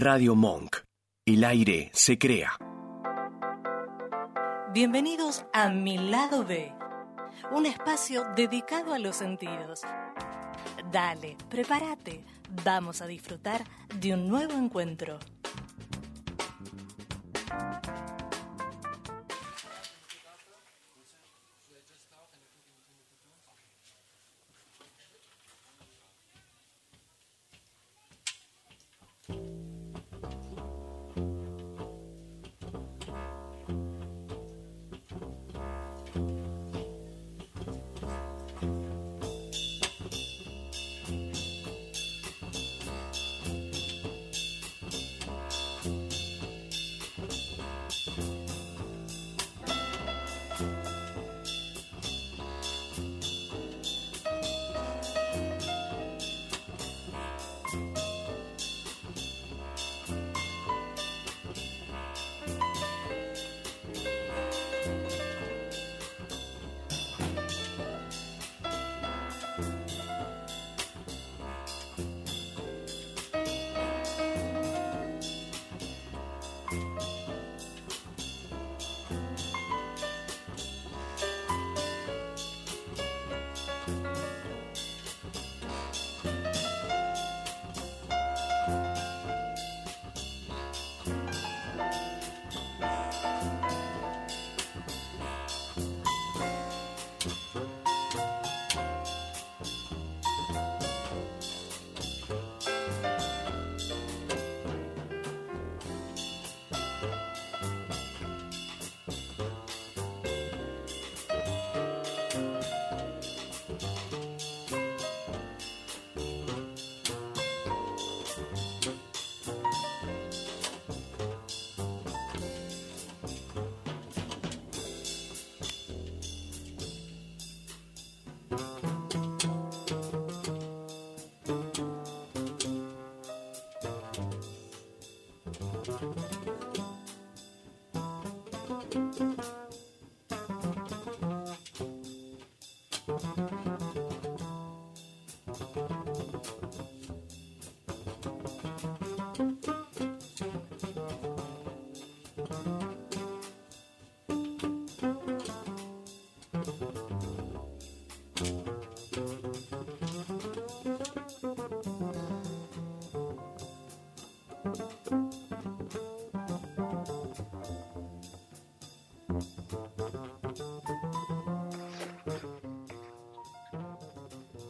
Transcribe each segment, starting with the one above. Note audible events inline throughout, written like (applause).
Radio Monk. El aire se crea. Bienvenidos a Mi Lado B, un espacio dedicado a los sentidos. Dale, prepárate, vamos a disfrutar de un nuevo encuentro.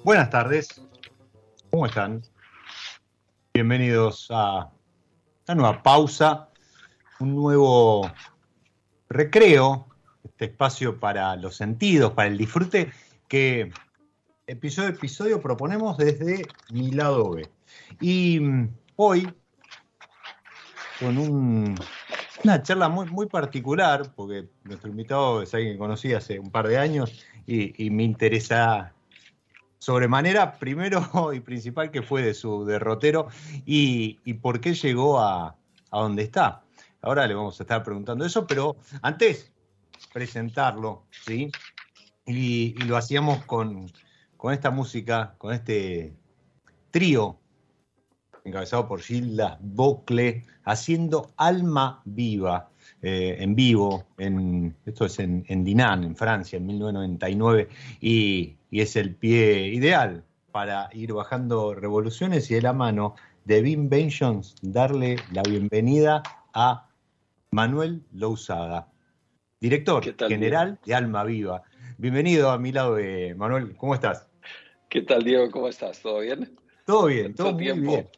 Buenas tardes, ¿cómo están? Bienvenidos a una nueva pausa, un nuevo recreo, este espacio para los sentidos, para el disfrute, que episodio a episodio proponemos desde mi lado B. Y mm, hoy, con una charla muy, particular, porque nuestro invitado es alguien que conocí hace un par de años y, me interesa sobremanera, primero (laughs) y principal, que fue de su derrotero y, por qué llegó a, donde está. Ahora le vamos a estar preguntando eso, pero antes presentarlo, ¿sí? Y, lo hacíamos con, esta música, con este trío encabezado por Gilda Bocle, haciendo Alma Viva. Eh, en vivo, en, esto es en, en, Dinan, en Francia, en 1999, y, es el pie ideal para ir bajando revoluciones y de la mano de Vin Bentions darle la bienvenida a Manuel Lousada, director general de Alma Viva. Bienvenido a mi lado, eh, Manuel, ¿cómo estás? ¿Qué tal, Diego? ¿Cómo estás? ¿Todo bien? Todo bien, todo muy bien.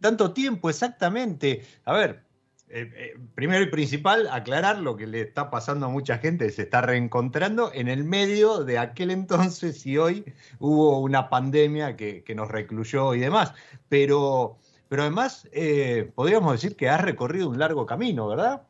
Tanto tiempo, exactamente. A ver, eh, eh, primero y principal, aclarar lo que le está pasando a mucha gente, se está reencontrando en el medio de aquel entonces y hoy hubo una pandemia que, nos recluyó y demás. Pero, pero además, eh, podríamos decir que has recorrido un largo camino, ¿verdad?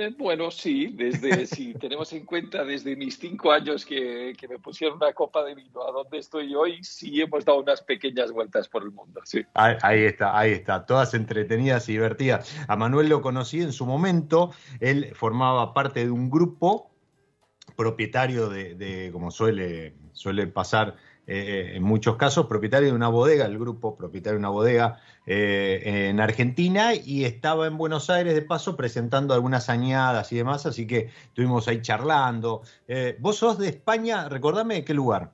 Eh, bueno, sí, desde (laughs) si tenemos en cuenta desde mis cinco años que, me pusieron una copa de vino a donde estoy hoy, sí hemos dado unas pequeñas vueltas por el mundo. Sí. Ahí, está, ahí está, todas entretenidas y divertidas. A Manuel lo conocí en su momento, él formaba parte de un grupo propietario de, como suele, suele pasar eh, en muchos casos propietario de una bodega, el grupo propietario de una bodega eh, en Argentina y estaba en Buenos Aires de paso presentando algunas añadas y demás, así que estuvimos ahí charlando. Eh, ¿Vos sos de España? Recordame de qué lugar.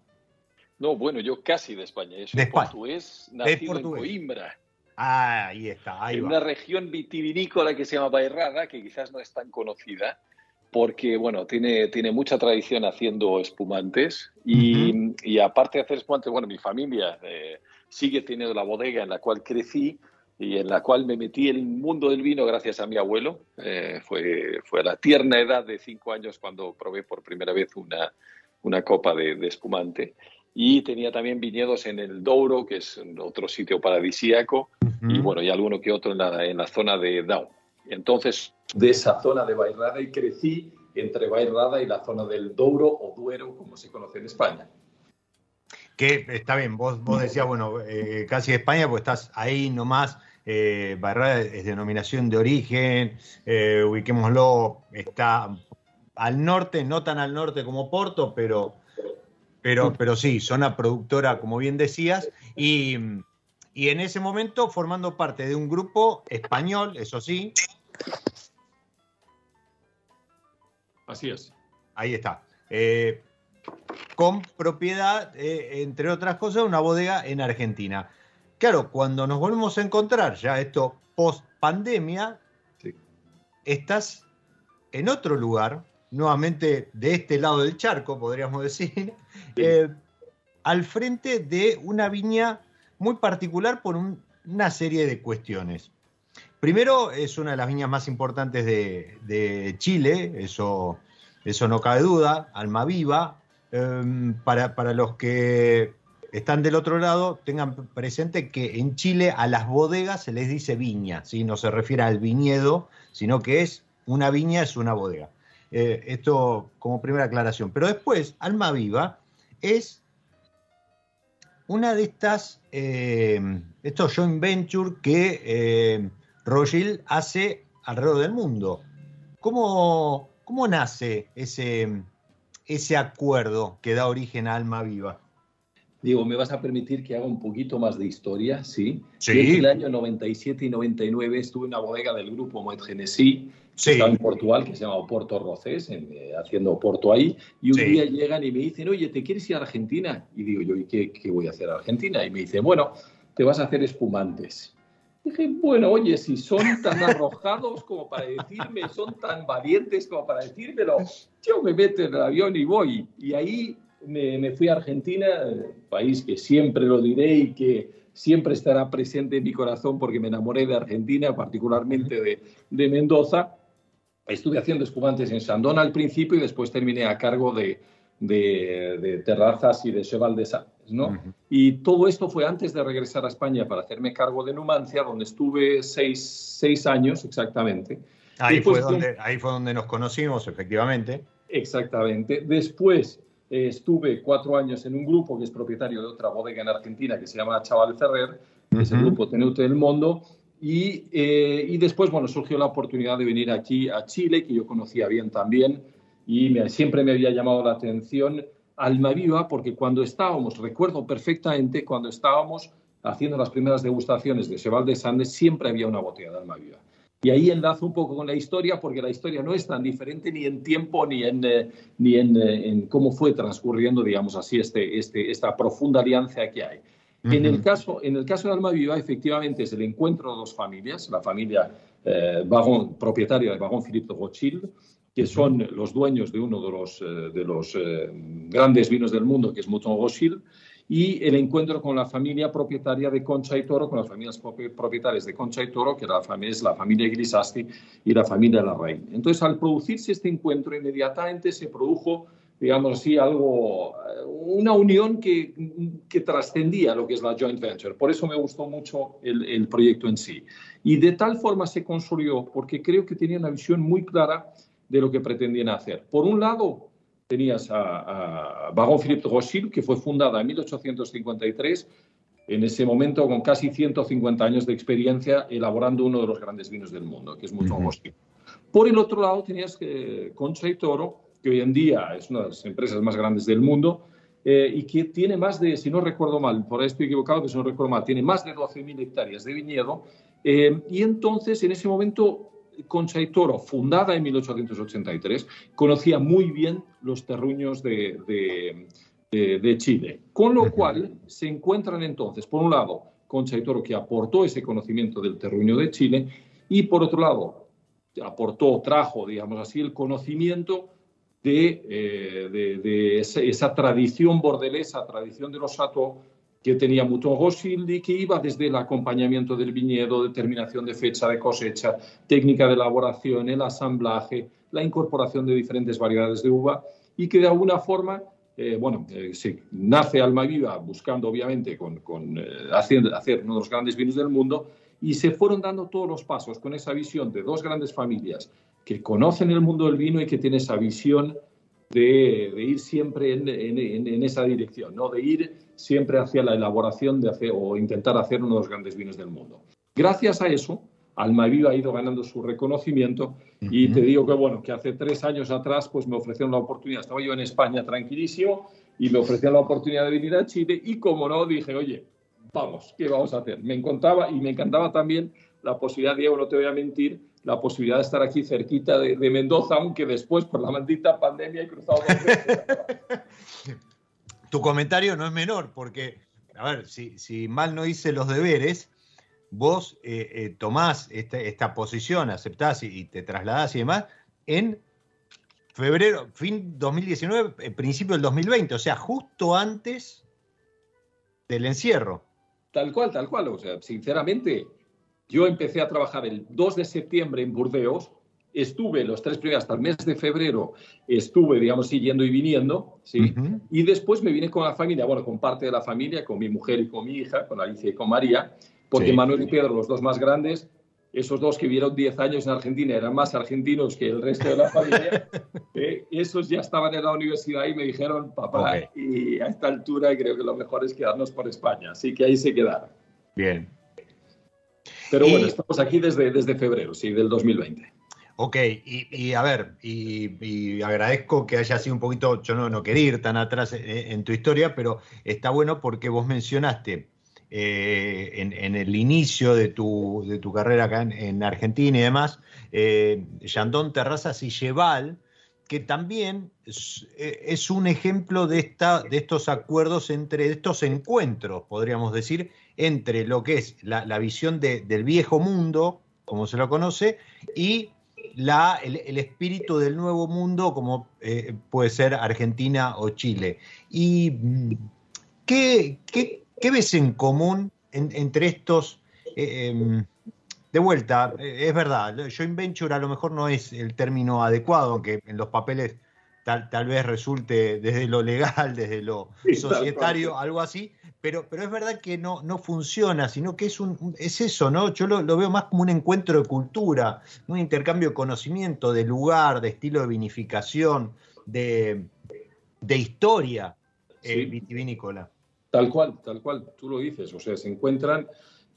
No, bueno, yo casi de España. Yo soy De España. portugués, nacido portugués. en Coimbra, Ah, ahí está, ahí en va. una región vitivinícola que se llama Bairrada, que quizás no es tan conocida, porque, bueno, tiene, tiene mucha tradición haciendo espumantes y, y aparte de hacer espumantes, bueno, mi familia eh, sigue teniendo la bodega en la cual crecí y en la cual me metí en el mundo del vino gracias a mi abuelo. Eh, fue, fue a la tierna edad de cinco años cuando probé por primera vez una, una copa de, de espumante. Y tenía también viñedos en el Douro, que es otro sitio paradisíaco, y Ujú. bueno, y alguno que otro en la, en la zona de Down. Entonces, de esa zona de Bairrada y crecí entre Bairrada y la zona del Douro o Duero, como se conoce en España. Que está bien, vos, vos decías, bueno, eh, casi España, pues estás ahí nomás. Eh, Barrada es denominación de origen, eh, ubiquémoslo, está al norte, no tan al norte como Porto, pero, pero, pero sí, zona productora, como bien decías, y, y en ese momento formando parte de un grupo español, eso sí, Así es. ahí está, eh, con propiedad, eh, entre otras cosas, una bodega en Argentina. Claro, cuando nos volvemos a encontrar, ya esto post pandemia, Sí. estás en otro lugar, nuevamente de este lado del charco, podríamos decir, eh, al frente de una viña muy particular por un- una serie de cuestiones. Primero, es una de las viñas más importantes de, de Chile, eso, eso no cabe duda, Alma Em, para, para los que están del otro lado, tengan presente que en Chile a las bodegas se les dice viña, ¿sí? no se refiere al viñedo, sino que es una viña, es una bodega. Eh, esto como primera aclaración. Pero después, Alma Viva es una de estas, eh, estos joint venture que eh, Rothschild hace alrededor del mundo. ¿Cómo, cómo nace ese, ese acuerdo que da origen a Alma Viva? Digo, ¿me vas a permitir que haga un poquito más de historia? Sí. Sí. Yo en el año 97 y 99 estuve en una bodega del grupo Moet Genesí, Sí. que estaba en Portugal, que se llama Oporto Roces, en, eh, haciendo Oporto ahí. Y un Sí. día llegan y me dicen, oye, ¿te quieres ir a Argentina? Y digo yo, ¿y qué, qué voy a hacer a Argentina? Y me dicen, bueno, te vas a hacer espumantes. Dije, bueno, oye, si son tan arrojados como para decirme, son tan valientes como para decírmelo, yo me meto en el avión y voy. Y ahí me, me fui a Argentina, país que siempre lo diré y que siempre estará presente en mi corazón porque me enamoré de Argentina, particularmente de, de Mendoza. Estuve haciendo espumantes en Sandón al principio y después terminé a cargo de, de, de terrazas y de Cheval de ¿no? Ujú. Y todo esto fue antes de regresar a España para hacerme cargo de Numancia, donde estuve seis, seis años exactamente. Ahí, Después fue de- donde, ahí fue donde nos conocimos, efectivamente. Exactamente. Después eh, estuve cuatro años en un grupo que es propietario de otra bodega en Argentina que se llama Chaval Ferrer, que es el grupo Tenute del Mundo. Y, eh, y después, bueno, surgió la oportunidad de venir aquí a Chile, que yo conocía bien también, y me- siempre me había llamado la atención Almaviva, porque cuando estábamos, recuerdo perfectamente, cuando estábamos haciendo las primeras degustaciones de Cheval de Sandes, siempre había una botella de Almaviva. Y ahí enlazo un poco con la historia, porque la historia no es tan diferente ni en tiempo ni en, eh, ni en, eh, en cómo fue transcurriendo, digamos así, este, este, esta profunda alianza que hay. En, el caso, en el caso de Alma Viva, efectivamente, es el encuentro de dos familias, la familia eh, Baron, propietaria de Baron Philippe de Rothschild, que son los dueños de uno de los, eh, de los eh, grandes vinos del mundo, que es Mouton Rothschild, y el encuentro con la familia propietaria de Concha y Toro, con las familias propi- propietarias de Concha y Toro, que la es la familia Grisasti y la familia Larraín. Entonces, al producirse este encuentro, inmediatamente se produjo, digamos así, algo, eh, una unión que, que trascendía lo que es la joint venture. Por eso me gustó mucho el, el proyecto en sí. Y de tal forma se consolidó, porque creo que tenía una visión muy clara de lo que pretendían hacer. Por un lado, tenías a, a Philippe Rothschild, que fue fundada en 1853, en ese momento con casi 150 años de experiencia elaborando uno de los grandes vinos del mundo, que es Ujú. Rothschild. Por el otro lado tenías que Concha y Toro, que hoy en día es una de las empresas más grandes del mundo, eh, y que tiene más de, si no recuerdo mal, por ahí estoy equivocado, pero si no recuerdo mal, tiene más de 12.000 hectáreas de viñedo. Eh, y entonces, en ese momento, Concha y Toro, fundada en 1883, conocía muy bien los terruños de, de, Chile. Con lo cual, se encuentran entonces, por un lado, Concha y Toro, que aportó ese conocimiento del terruño de Chile, y por otro lado, aportó, trajo, digamos así, el conocimiento de, eh, esa, tradición bordelesa, tradición de los Sato que tenía Mouton Rothschild que iba desde el acompañamiento del viñedo, determinación de fecha de cosecha, técnica de elaboración, el asamblaje, la incorporación de diferentes variedades de uva y que de alguna forma, eh, bueno, eh, se nace Alma Viva buscando obviamente con, con hacer uno de los grandes vinos del mundo y se fueron dando todos los pasos con esa visión de dos grandes familias que conocen el mundo del vino y que tienen esa visión de, ir siempre en, esa dirección, ¿no? de ir siempre hacia la elaboración de hacer, o intentar hacer uno de los grandes vinos del mundo. Gracias a eso, Almaviva ha ido ganando su reconocimiento y te digo que bueno, que hace tres años atrás pues me ofrecieron la oportunidad, estaba yo en España tranquilísimo y me ofrecieron la oportunidad de venir a Chile y como no dije, oye, vamos, ¿qué vamos a hacer? Me encantaba y me encantaba también la posibilidad, Diego, no te voy a mentir, la posibilidad de estar aquí cerquita de, Mendoza, aunque después por la maldita pandemia he cruzado. (laughs) tu comentario no es menor, porque, a ver, si, mal no hice los deberes, vos eh, eh, tomás esta, posición, aceptás y, te trasladás y demás en febrero, fin 2019, eh, principio del 2020, o sea, justo antes del encierro. Tal cual, tal cual. O sea, sinceramente, yo empecé a trabajar el 2 de septiembre en Burdeos, estuve los tres primeros hasta el mes de febrero, estuve, digamos, siguiendo y viniendo, ¿sí? Y después me vine con la familia, bueno, con parte de la familia, con mi mujer y con mi hija, con Alicia y con María, porque Manuel y Pedro, los dos más grandes, esos dos que vieron 10 años en Argentina eran más argentinos que el resto de la familia, (laughs) eh, esos ya estaban en la universidad y me dijeron, papá, y a esta altura creo que lo mejor es quedarnos por España. Así que ahí se quedaron. Bien. Pero bueno, estamos aquí desde, desde febrero, sí, del 2020. Ok, y, a ver, y, agradezco que haya sido un poquito, yo no, no quería ir tan atrás en tu historia, pero está bueno porque vos mencionaste eh, en, el inicio de tu, de tu carrera acá en, Argentina y demás, eh, Yandón Terrazas y Cheval, que también eh, es, un ejemplo de, esta, de estos acuerdos entre estos encuentros, podríamos decir, entre lo que es la, visión del viejo mundo, como se lo conoce, y la, el, espíritu del nuevo mundo, como puede ser Argentina o Chile. ¿Y mm, qué, qué, ¿Qué ves en común entre estos? Eh, em, de vuelta, eh, es verdad, joint venture a lo mejor no es el término adecuado, aunque en los papeles tal, vez resulte desde lo legal, desde lo (laughs) societario, algo así, pero, pero es verdad que no, no funciona, sino que es, un, es eso, ¿no? Yo lo, veo más como un encuentro de cultura, un intercambio de conocimiento, de lugar, de estilo de vinificación, de, historia eh, vitivinícola. Tal cual, tal cual, tú lo dices. O sea, se encuentran,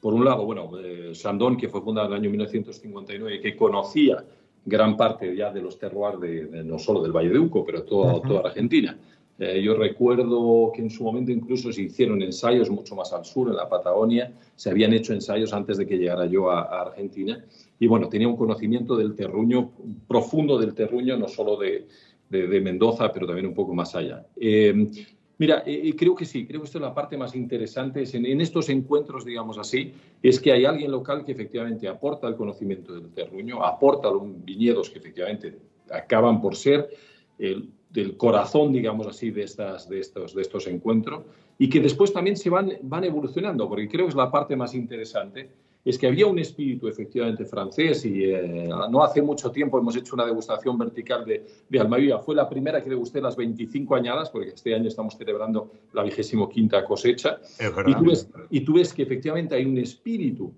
por un lado, bueno, eh, Sandón, que fue fundada en el año 1959, que conocía gran parte ya de los terroirs, de, no solo del Valle de Uco, pero toda, toda Argentina. Eh, yo recuerdo que en su momento incluso se hicieron ensayos mucho más al sur, en la Patagonia, se habían hecho ensayos antes de que llegara yo a, Argentina. Y bueno, tenía un conocimiento del terruño, profundo del terruño, no solo de, de, Mendoza, pero también un poco más allá. Eh, Mira, eh, eh, creo que sí, creo que esto es la parte más interesante. en, estos encuentros, digamos así, es que hay alguien local que efectivamente aporta el conocimiento del terruño, aporta los viñedos que efectivamente acaban por ser el, del corazón, digamos así, de, estas, de, estos, de estos encuentros y que después también se van evolucionando, porque creo que es la parte más interesante es que había un espíritu efectivamente francés y eh, no hace mucho tiempo hemos hecho una degustación vertical de, de Almaviva. Fue la primera que degusté las 25 añadas, porque este año estamos celebrando la vigésimo quinta cosecha. Y tú, ves, y tú ves que efectivamente hay un espíritu,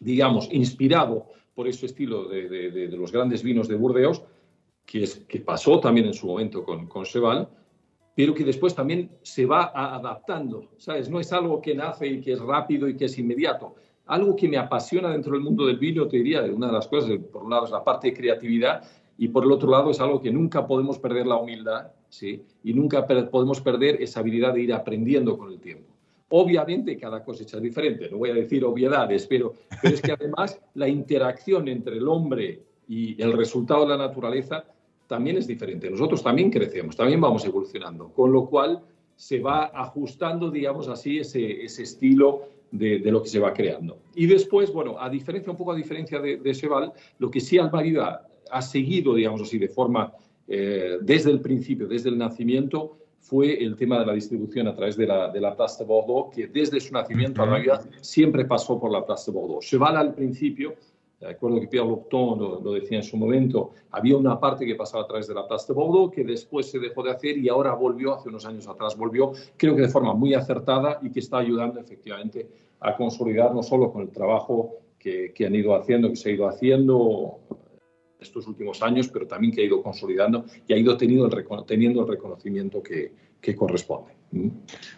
digamos, inspirado por ese estilo de, de, los grandes vinos de Burdeos, que, es, que pasó también en su momento con, con Cheval, pero que después también se va adaptando, ¿sabes? No es algo que nace y que es rápido y que es inmediato, algo que me apasiona dentro del mundo del vino, te diría, una de las cosas, por un lado, es la parte de creatividad, y por el otro lado es algo que nunca podemos perder la humildad, ¿sí? Y nunca podemos perder esa habilidad de ir aprendiendo con el tiempo. Obviamente cada cosecha es diferente, no voy a decir obviedades, pero, pero es que además la interacción entre el hombre y el resultado de la naturaleza también es diferente. Nosotros también crecemos, también vamos evolucionando, con lo cual se va ajustando, digamos así, ese, ese estilo de, lo que se va creando. Y después, bueno, a diferencia, un poco a diferencia de, de Cheval, lo que sí Almaviva ha seguido, digamos así, de forma, eh, desde el principio, desde el nacimiento, fue el tema de la distribución a través de la, de la Place de Bordeaux, que desde su nacimiento Almaviva siempre pasó por la Place de Bordeaux. Cheval al principio Recuerdo que Pierre Lopton lo, decía en su momento, había una parte que pasaba a través de la Place de que después se dejó de hacer y ahora volvió, hace unos años atrás volvió, creo que de forma muy acertada y que está ayudando efectivamente a consolidar no solo con el trabajo que, han ido haciendo, que se ha ido haciendo estos últimos años, pero también que ha ido consolidando y ha ido teniendo el, teniendo el reconocimiento que, corresponde. ¿Mm?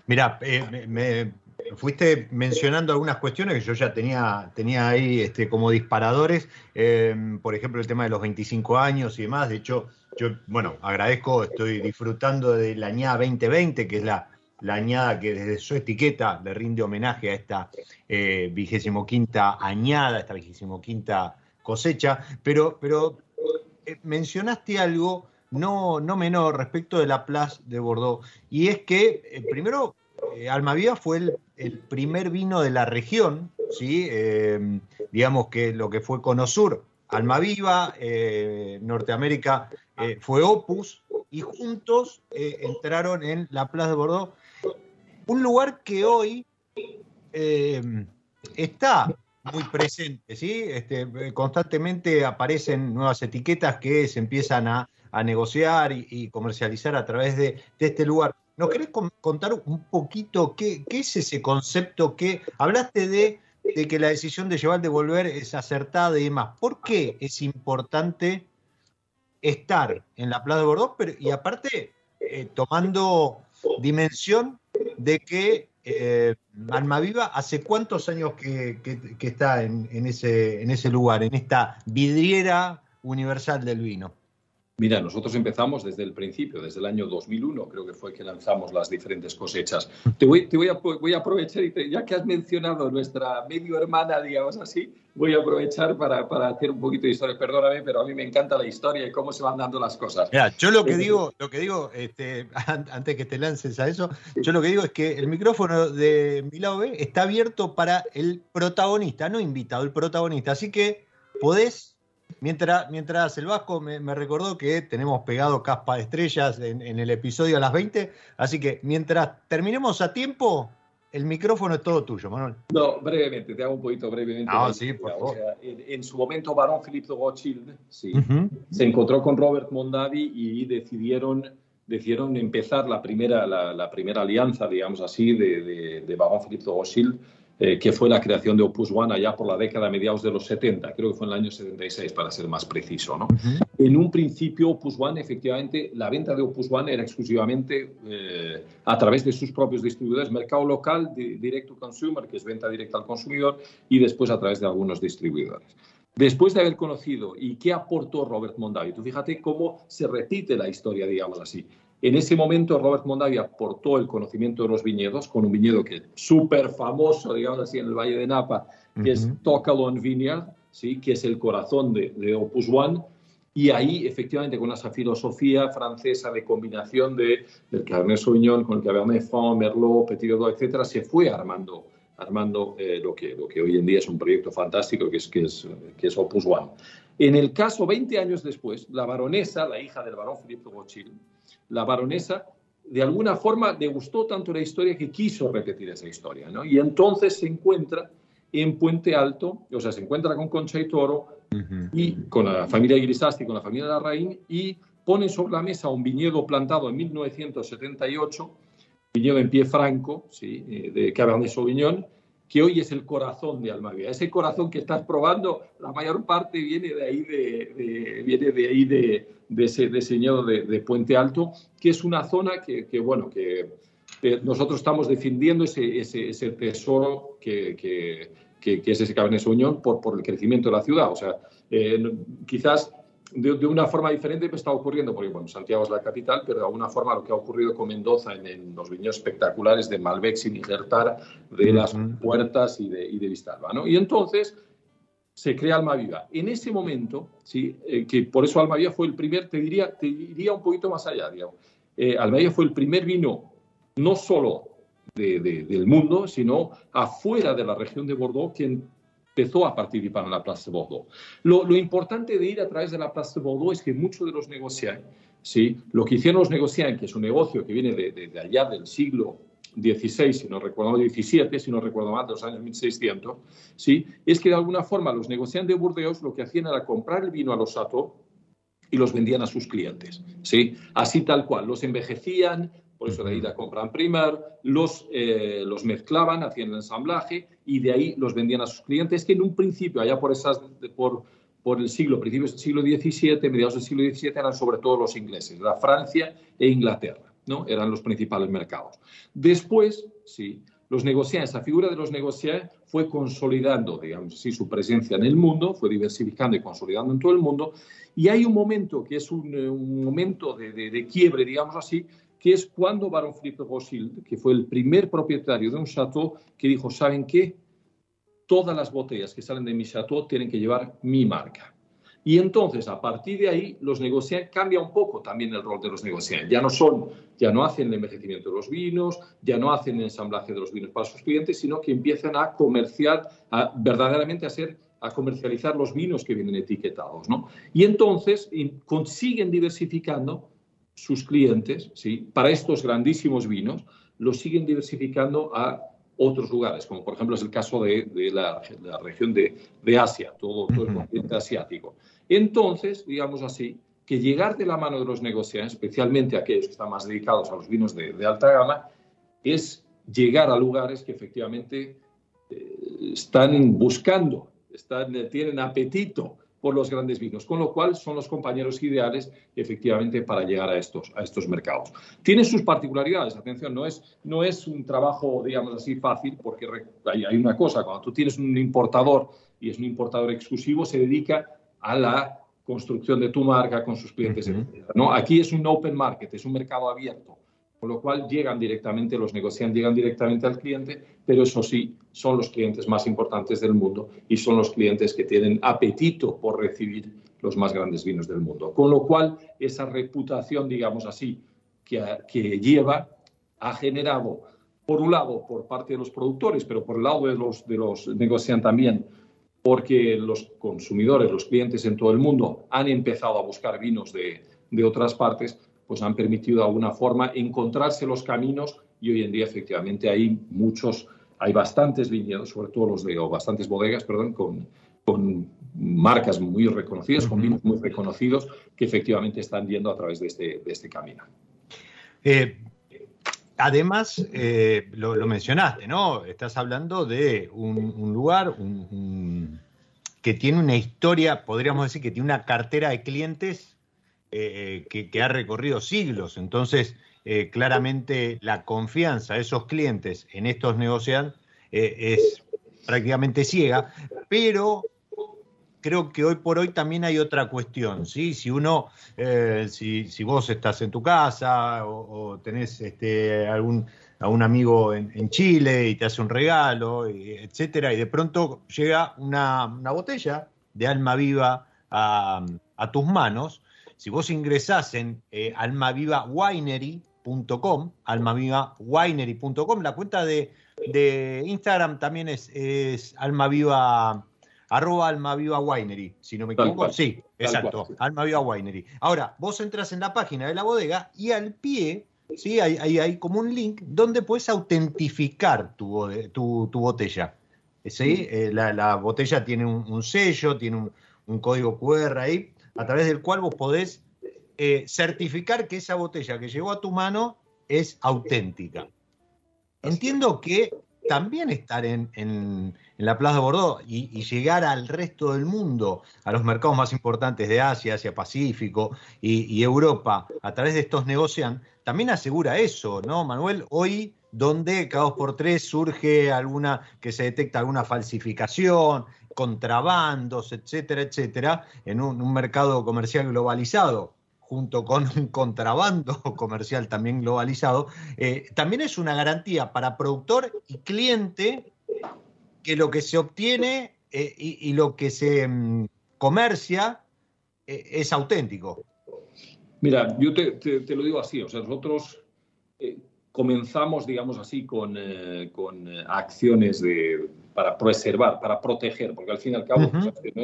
Mira, eh, me, fuiste mencionando algunas cuestiones que yo ya tenía, tenía ahí este, como disparadores, eh, por ejemplo el tema de los 25 años y demás, de hecho yo, bueno, agradezco, estoy disfrutando de la añada 2020, que es la, añada que desde su etiqueta le rinde homenaje a esta eh, vigésimo quinta añada, esta vigésimo quinta cosecha, pero, pero eh, mencionaste algo no, no menor respecto de la Place de Bordeaux, y es que primero eh, Almaviva fue el, primer vino de la región, ¿sí? Eh, digamos que lo que fue Conosur, Almaviva, eh, Norteamérica fue Opus, y juntos entraron en la Plaza de Bordeaux, un lugar que hoy está muy presente, ¿sí? Este, constantemente aparecen nuevas etiquetas que se empiezan a, negociar y, comercializar a través de este lugar. ¿Nos querés contar un poquito qué, es ese concepto que hablaste de, que la decisión de llevar de volver es acertada y demás? ¿Por qué es importante estar en la Plaza de Bordeaux y aparte eh, tomando dimensión de que eh, Almaviva hace cuántos años que, está en, ese, en ese lugar, en esta vidriera universal del vino? Mira, nosotros empezamos desde el principio, desde el año 2001, creo que fue que lanzamos las diferentes cosechas. Te voy, te voy, a, voy a, aprovechar, y ya que has mencionado nuestra medio hermana, digamos así, voy a aprovechar para, para, hacer un poquito de historia. Perdóname, pero a mí me encanta la historia y cómo se van dando las cosas. Mira, yo lo que digo, lo que digo este, (laughs) antes que te lances a eso, yo lo que digo es que el micrófono de mi lado B está abierto para el protagonista, no invitado, el protagonista. Así que podés Mientras, mientras el Vasco me, recordó que tenemos pegado caspa de estrellas en, el episodio a las 20, así que mientras terminemos a tiempo, el micrófono es todo tuyo, Manuel. No, brevemente, te hago un poquito brevemente. Ah, sí, por favor. en, su momento, Barón Philippe de Rothschild sí, se encontró con Robert Mondavi y decidieron, decidieron empezar la primera, la, primera alianza, digamos así, de, de, de Barón Philippe de Rothschild eh, que fue la creación de Opus One allá por la década de mediados de los 70, creo que fue en el año 76 para ser más preciso. ¿no? En un principio Opus One, efectivamente, la venta de Opus One era exclusivamente eh, a través de sus propios distribuidores, mercado local, direct to consumer, que es venta directa al consumidor, y después a través de algunos distribuidores. Después de haber conocido y qué aportó Robert Mondavi, tú fíjate cómo se repite la historia, digamos así. En ese momento, Robert Mondavi aportó el conocimiento de los viñedos con un viñedo que es súper famoso, digamos así, en el Valle de Napa, que es Tocalon Vineyard, ¿sí? que es el corazón de, Opus One. Y ahí, efectivamente, con esa filosofía francesa de combinación de, del Cabernet Sauvignon con el Cabernet Franc, Merlot, Petit Verdot, etcétera, se fue armando, armando eh, lo, que, lo que hoy en día es un proyecto fantástico, que es, que es, que es Opus One. En el caso, 20 años después, la baronesa, la hija del barón Philippe Rothschild, la baronesa, de alguna forma le gustó tanto la historia que quiso repetir esa historia, ¿no? Y entonces se encuentra en Puente Alto, o sea, se encuentra con Concha y Toro y con la familia Grisasti, con la familia de Larraín y pone sobre la mesa un viñedo plantado en 1978, viñedo en pie franco, ¿sí? Eh, de Cabernet Sauvignon, que hoy es el corazón de Almaviva. Ese corazón que estás probando, la mayor parte viene de ahí, de, viene de, ahí de, ese diseño de, Puente Alto, que es una zona que, bueno, que nosotros estamos defendiendo ese, ese, tesoro que, que, es ese Cabernet Sauvignon por, por el crecimiento de la ciudad. O sea, eh, quizás de, una forma diferente pues, está ocurriendo, porque bueno, Santiago es la capital, pero de alguna forma lo que ha ocurrido con Mendoza en, los viñedos espectaculares de Malbec sin injertar, de las puertas y de, y de Vistalba. ¿no? Y entonces se crea Almaviva. En ese momento, ¿sí? Eh, que por eso Almaviva fue el primer, te diría, te diría un poquito más allá, digamos. Eh, Almaviva fue el primer vino, no solo del mundo, sino afuera de la región de Bordeaux, quien empezó a participar en la Plaza de Bordeaux. Lo, importante de ir a través de la Plaza de Bordeaux es que muchos de los negociantes, ¿sí? lo que hicieron los negociantes, que es un negocio que viene de, allá del siglo XVI, si no recuerdo XVII, si no recuerdo mal, de los años 1600, ¿sí? es que de alguna forma los negociantes de Burdeos lo que hacían era comprar el vino a los satos y los vendían a sus clientes, ¿sí? Así tal cual, los envejecían, por eso de ahí la compran primer, los, eh, los mezclaban, hacían el ensamblaje y de ahí los vendían a sus clientes, que en un principio, allá por, esas, por, por el siglo, principios del siglo XVII, mediados del siglo XVII, eran sobre todo los ingleses, la Francia e Inglaterra, ¿no? Eran los principales mercados. Después, sí, los negociantes, esa figura de los negociantes fue consolidando, digamos así, su presencia en el mundo, fue diversificando y consolidando en todo el mundo, y hay un momento que es un, eh, un momento de, de, de, quiebre, digamos así, que es cuando Baron Philippe Rothschild, que fue el primer propietario de un chateau, que dijo, ¿saben qué? Todas las botellas que salen de mi chateau tienen que llevar mi marca. Y entonces, a partir de ahí, los negociantes cambia un poco también el rol de los negociantes. Ya no son, ya no hacen el envejecimiento de los vinos, ya no hacen el ensamblaje de los vinos para sus clientes, sino que empiezan a comerciar, a, verdaderamente a hacer a comercializar los vinos que vienen etiquetados, ¿no? Y entonces consiguen diversificando sus clientes, ¿sí? para estos grandísimos vinos, los siguen diversificando a otros lugares, como por ejemplo es el caso de, la, región de, Asia, todo, todo el continente asiático. Entonces, digamos así, que llegar de la mano de los negociantes, especialmente aquellos que están más dedicados a los vinos de, alta gama, es llegar a lugares que efectivamente eh, están buscando, están, tienen apetito por los grandes vinos, con lo cual son los compañeros ideales efectivamente para llegar a estos, a estos mercados. Tiene sus particularidades, atención, no es, no es un trabajo, digamos así, fácil, porque hay, hay una cosa, cuando tú tienes un importador y es un importador exclusivo, se dedica a la construcción de tu marca con sus clientes, ¿no? Aquí es un open market, es un mercado abierto con lo cual llegan directamente, los negociantes llegan directamente al cliente, pero eso sí, son los clientes más importantes del mundo y son los clientes que tienen apetito por recibir los más grandes vinos del mundo. Con lo cual, esa reputación, digamos así, que, que lleva, ha generado, por un lado, por parte de los productores, pero por el lado de los, de los negociantes también, porque los consumidores, los clientes en todo el mundo han empezado a buscar vinos de, de otras partes, pues han permitido de alguna forma encontrarse los caminos y hoy en día efectivamente hay muchos, hay bastantes viñedos, sobre todo los de, o bastantes bodegas, perdón, con, con marcas muy reconocidas, con vinos muy reconocidos, que efectivamente están yendo a través de este, de este camino. Eh, además, eh, lo, mencionaste, ¿no? Estás hablando de un, lugar que tiene una historia, podríamos decir que tiene una cartera de clientes eh, que, ha recorrido siglos. Entonces, eh, claramente la confianza de esos clientes en estos negociantes eh, es prácticamente ciega, pero creo que hoy por hoy también hay otra cuestión, ¿sí? Si uno, si, vos estás en tu casa o, tenés este, algún, un amigo en, Chile y te hace un regalo, etcétera, y de pronto llega una, botella de alma viva a, a tus manos, si vos ingresás en eh, almavivawinery.com, almavivawinery.com, la cuenta de, Instagram también es, es almaviva, arroba almavivawinery, si no me equivoco. Sí, exacto, almavivawinery. Ahora, vos entras en la página de la bodega y al pie ¿sí? Hay, hay, como un link donde puedes autentificar tu, tu, botella. ¿sí? Eh, la, botella tiene un, sello, tiene un, un, código QR ahí, a través del cual vos podés eh, certificar que esa botella que llegó a tu mano es auténtica. Entiendo que también estar en, la Plaza de Bordeaux y, llegar al resto del mundo, a los mercados más importantes de Asia, Asia Pacífico y, Europa, a través de estos negocian, también asegura eso, ¿no, Manuel? Hoy, donde cada dos por tres surge alguna, que se detecta alguna falsificación contrabandos, etcétera, etcétera, en un, mercado comercial globalizado junto con un contrabando (laughs) comercial también globalizado, eh, también es una garantía para productor y cliente que lo que se obtiene eh, y, lo que se mm, comercia eh, es auténtico. Mira, yo te, lo digo así, o sea, nosotros comenzamos, digamos así, con, con acciones de, para preservar, para proteger, porque al fin y al cabo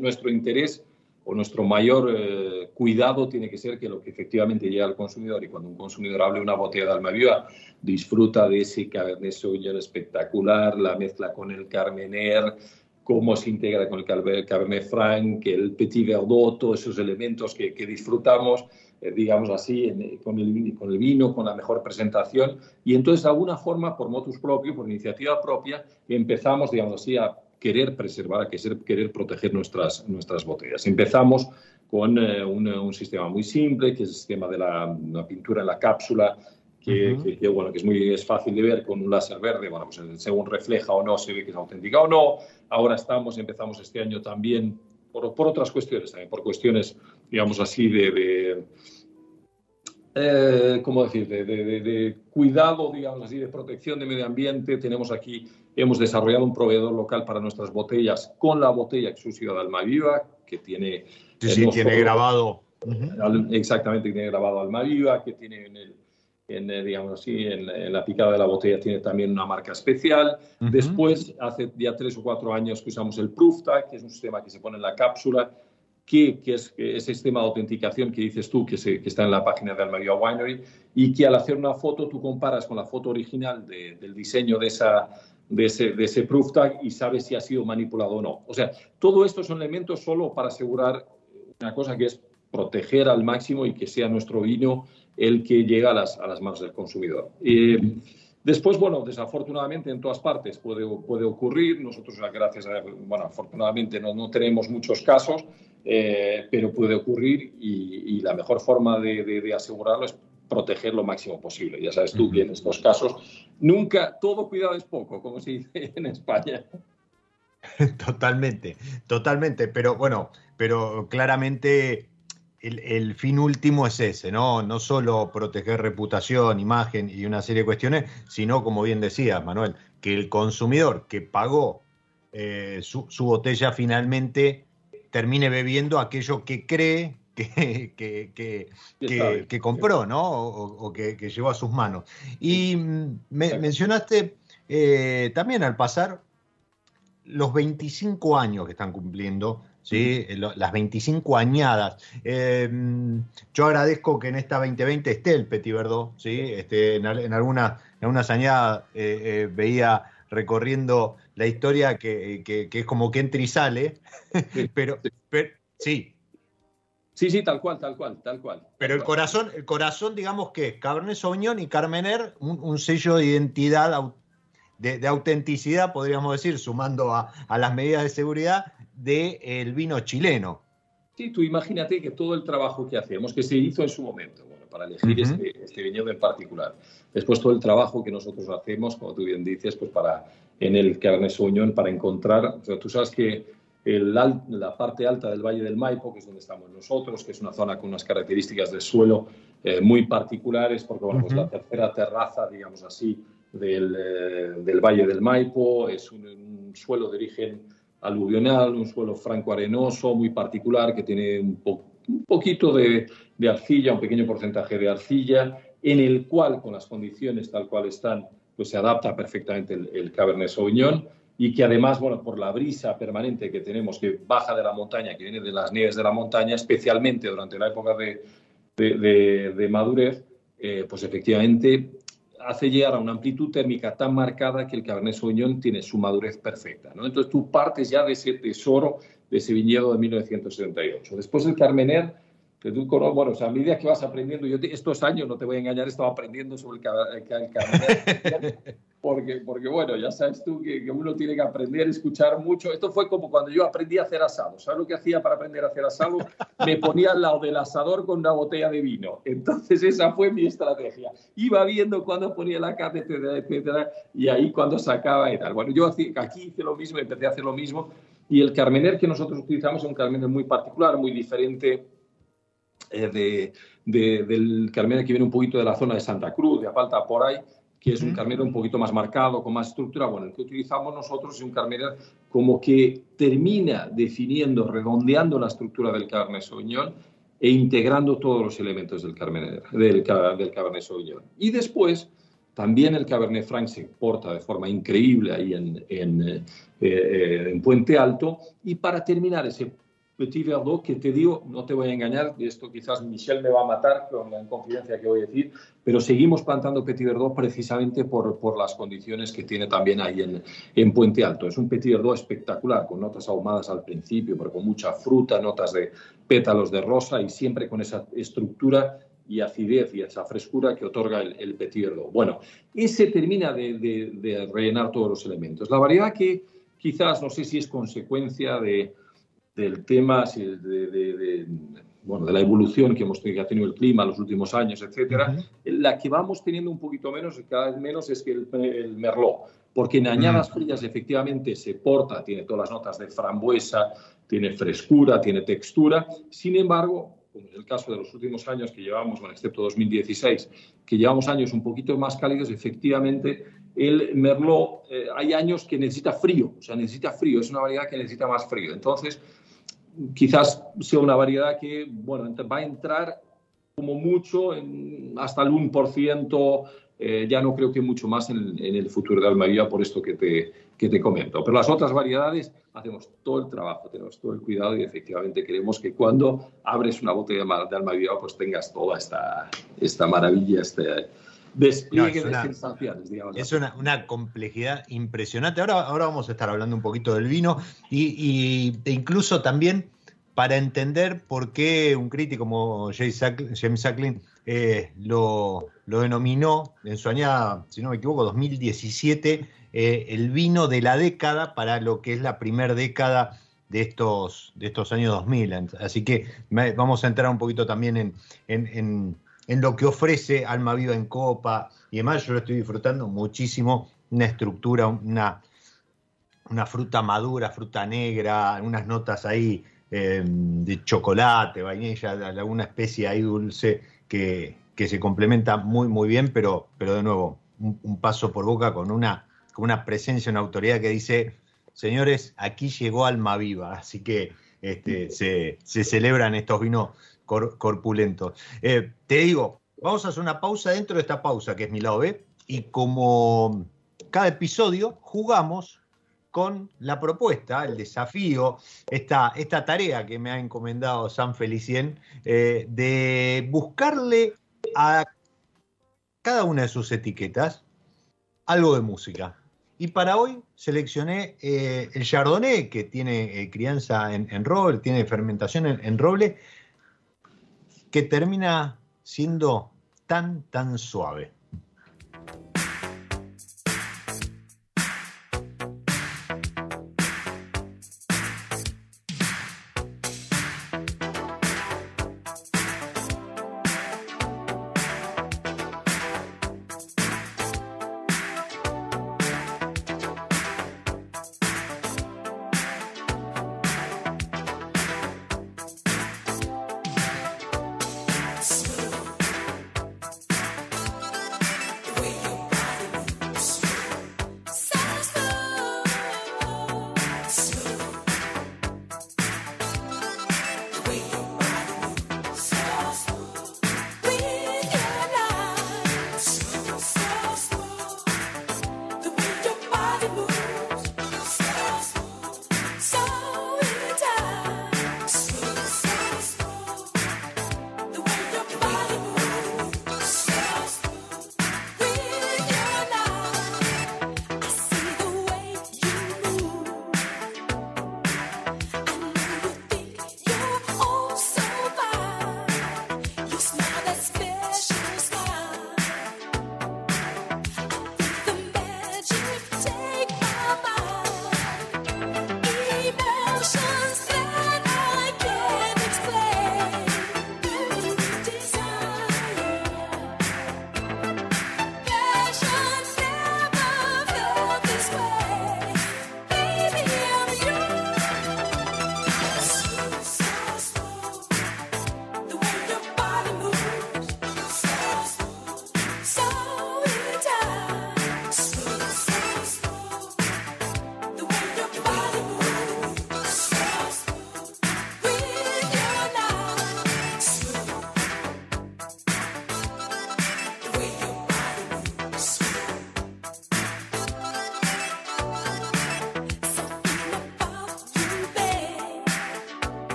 nuestro interés o nuestro mayor eh, cuidado tiene que ser que lo que efectivamente llega al consumidor y cuando un consumidor hable una botella de Almaviva disfruta de ese Cabernet Sauvignon espectacular, la mezcla con el Carmener, cómo se integra con el Cabernet Franc, el Petit Verdot, todos esos elementos que, que disfrutamos eh, digamos así, con, el, con el vino, con la mejor presentación. Y entonces, de alguna forma, por motus propio, por iniciativa propia, empezamos, digamos así, a querer preservar, a querer proteger nuestras, nuestras botellas. Empezamos con eh, un, sistema muy simple, que es el sistema de la, pintura en la cápsula, que, bueno, que es muy es fácil de ver con un láser verde, bueno, pues según refleja o no, se ve que es auténtica o no. Ahora estamos, empezamos este año también por, por otras cuestiones, también por cuestiones, digamos así, de, eh, ¿cómo decir?, de, cuidado, digamos así, de protección de medio ambiente. Tenemos aquí, hemos desarrollado un proveedor local para nuestras botellas con la botella exclusiva de Almaviva, que tiene... Sí, sí, tiene grabado. Exactamente, tiene grabado Almaviva, que tiene en el en, digamos así, en, la picada de la botella tiene también una marca especial. Después, hace ya tres o cuatro años que usamos el Proof Tag, que es un sistema que se pone en la cápsula, que, que es ese sistema de autenticación que dices tú, que, se, que está en la página de Almería Winery, y que al hacer una foto tú comparas con la foto original del diseño de, esa, de, ese, de ese Proof Tag y sabes si ha sido manipulado o no. O sea, todo esto son elementos solo para asegurar una cosa que es proteger al máximo y que sea nuestro vino el que llega a las, a las manos del consumidor. después, bueno, desafortunadamente en todas partes puede, puede ocurrir. Nosotros, gracias a, bueno, afortunadamente no, no tenemos muchos casos, eh, pero puede ocurrir y, la mejor forma de, de, asegurarlo es proteger lo máximo posible. Ya sabes tú que en estos casos nunca, todo cuidado es poco, como se dice en España. (laughs) Totalmente, totalmente, pero bueno, pero claramente el, fin último es ese, ¿no? No solo proteger reputación, imagen y una serie de cuestiones, sino, como bien decías, Manuel, que el consumidor que pagó eh, su, botella finalmente termine bebiendo aquello que cree que, que, compró, ¿no? O, que, llevó a sus manos. Y mm, mencionaste eh, también al pasar los 25 años que están cumpliendo ¿sí? las 25 añadas. Em, yo agradezco que en esta 2020 esté el Petit Verdot, ¿sí? este, en, en, alguna, en unas añadas eh, eh, veía recorriendo la historia que, es como que entra y sale, (laughs) pero, sí. Sí, sí, tal cual, tal cual, tal cual. Pero el corazón, el corazón, digamos que es Cabernet Sauvignon y Carmener, un, un sello de identidad, de, autenticidad, podríamos decir, sumando a, a las medidas de seguridad, del vino chileno. Sí, tú imagínate que todo el trabajo que hacemos, que se hizo en su momento, bueno, para elegir este, este, viñedo en particular, después todo el trabajo que nosotros hacemos, como tú bien dices, pues para en el Cabernet Sauvignon, para encontrar, o sea, tú sabes que el, la parte alta del Valle del Maipo, que es donde estamos nosotros, que es una zona con unas características de suelo eh, muy particulares, porque bueno, pues la tercera terraza, digamos así, del, eh, del Valle del Maipo, es un, un suelo de origen aluvional, un suelo franco-arenoso muy particular que tiene un, poquito de, arcilla, un pequeño porcentaje de arcilla, en el cual, con las condiciones tal cual están, pues se adapta perfectamente el, Cabernet Sauvignon y que además, bueno, por la brisa permanente que tenemos, que baja de la montaña, que viene de las nieves de la montaña, especialmente durante la época de, madurez, eh, pues efectivamente hace llegar a una amplitud térmica tan marcada que el Cabernet Sauvignon tiene su madurez perfecta. ¿no? Entonces tú partes ya de ese tesoro, de ese viñedo de 1978. Después el Carmener que tú bueno, o sea, a medida que vas aprendiendo, yo estos años, no te voy a engañar, he estado aprendiendo sobre el, el, (laughs) porque, porque, bueno, ya sabes tú que, uno tiene que aprender a escuchar mucho. Esto fue como cuando yo aprendí a hacer asado. ¿Sabes lo que hacía para aprender a hacer asado? (laughs) Me ponía al lado del asador con una botella de vino. Entonces esa fue mi estrategia. Iba viendo cuando ponía la carne, etcétera, etcétera, y ahí cuando sacaba y tal. Bueno, yo aquí hice lo mismo, empecé a hacer lo mismo, Y el Carmener que nosotros utilizamos es un Carmener muy particular, muy diferente eh, de, del Carmener que viene un poquito de la zona de Santa Cruz, de Apalta por ahí, que es un Carmener un poquito más marcado, con más estructura. Bueno, el que utilizamos nosotros es un Carmener como que termina definiendo, redondeando la estructura del Cabernet Sauvignon e integrando todos los elementos del Cabernet, del, del Cabernet Sauvignon. Y después también el Cabernet Franc se porta de forma increíble ahí en, eh, eh, en, Puente Alto. Y para terminar ese Petit Verdot, que te digo, no te voy a engañar, esto quizás Michel me va a matar con la confidencia que voy a decir, pero seguimos plantando Petit Verdot precisamente por, por las condiciones que tiene también ahí en, en, Puente Alto. Es un Petit Verdot espectacular, con notas ahumadas al principio, pero con mucha fruta, notas de pétalos de rosa y siempre con esa estructura y acidez y esa frescura que otorga el, el Petit Bueno, ese termina de, rellenar todos los elementos. La variedad que quizás, no sé si es consecuencia de, del tema, de, bueno, de la evolución que, hemos, que ha tenido el clima en los últimos años, etcétera, la que vamos teniendo un poquito menos, cada vez menos, es que el, merlot, porque en añadas frías efectivamente se porta, tiene todas las notas de frambuesa, tiene frescura, tiene textura, sin embargo, como es el caso de los últimos años que llevamos, bueno, excepto 2016, que llevamos años un poquito más cálidos, efectivamente el Merlot eh, hay años que necesita frío, o sea, necesita frío, es una variedad que necesita más frío. Entonces, quizás sea una variedad que, bueno, va a entrar como mucho hasta el 1%, eh, ya no creo que mucho más en, el futuro de Almaviva por esto que te, que te comento. Pero las otras variedades hacemos todo el trabajo, tenemos todo el cuidado y efectivamente queremos que cuando abres una botella de Almaviva pues tengas toda esta, esta maravilla, este despliegue de sensaciones. Digamos. Es una, una, complejidad impresionante. Ahora, ahora vamos a estar hablando un poquito del vino y, e incluso también para entender por qué un crítico como James Sacklin eh, lo, lo, denominó en su año, si no me equivoco, 2017, eh, el vino de la década para lo que es la primera década de estos, de estos años 2000. Así que vamos a entrar un poquito también en, en, en, lo que ofrece Alma Viva en Copa y demás. Yo lo estoy disfrutando muchísimo, una estructura, una, una fruta madura, fruta negra, unas notas ahí eh, de chocolate, vainilla, alguna especie ahí dulce que, se complementa muy, muy bien, pero, pero de nuevo, un, paso por boca con una, con una presencia, una autoridad que dice, señores, aquí llegó Alma Viva, así que este, se, celebran estos vinos corpulentos. Eh, te digo, vamos a hacer una pausa dentro de esta pausa, que es mi lado B, y como cada episodio jugamos con la propuesta, el desafío, esta, esta tarea que me ha encomendado San Felicien, eh, de buscarle a cada una de sus etiquetas algo de música. Y para hoy seleccioné eh, el Chardonnay, que tiene crianza en, roble, tiene fermentación en roble, que termina siendo tan, tan suave.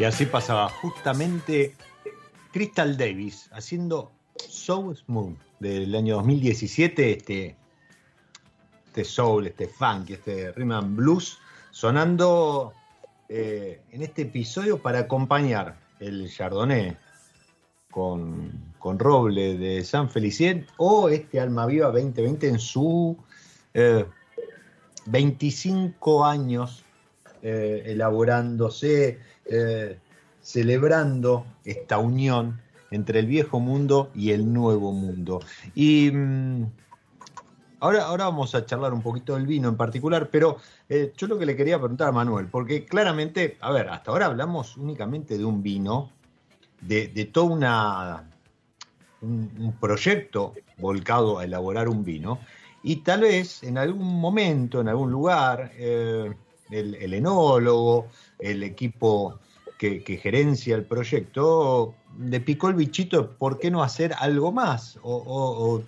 Y así pasaba justamente Crystal Davis haciendo So Smooth del año 2017, este, este soul, este funk, este rhythm and blues, sonando eh, en este episodio para acompañar el Chardonnay con, con roble de San Felicien o este Alma Viva 2020 en su 25 eh, años eh, elaborándose, eh, celebrando esta unión entre el viejo mundo y el nuevo mundo. Y mm, ahora, ahora vamos a charlar un poquito del vino en particular, pero yo lo que le quería preguntar a Manuel, porque claramente, a ver, hasta ahora hablamos únicamente de un vino, de, todo una, un, proyecto volcado a elaborar un vino, y tal vez en algún momento, en algún lugar, eh, el, enólogo, el equipo que, gerencia el proyecto, le picó el bichito, ¿por qué no hacer algo más? O,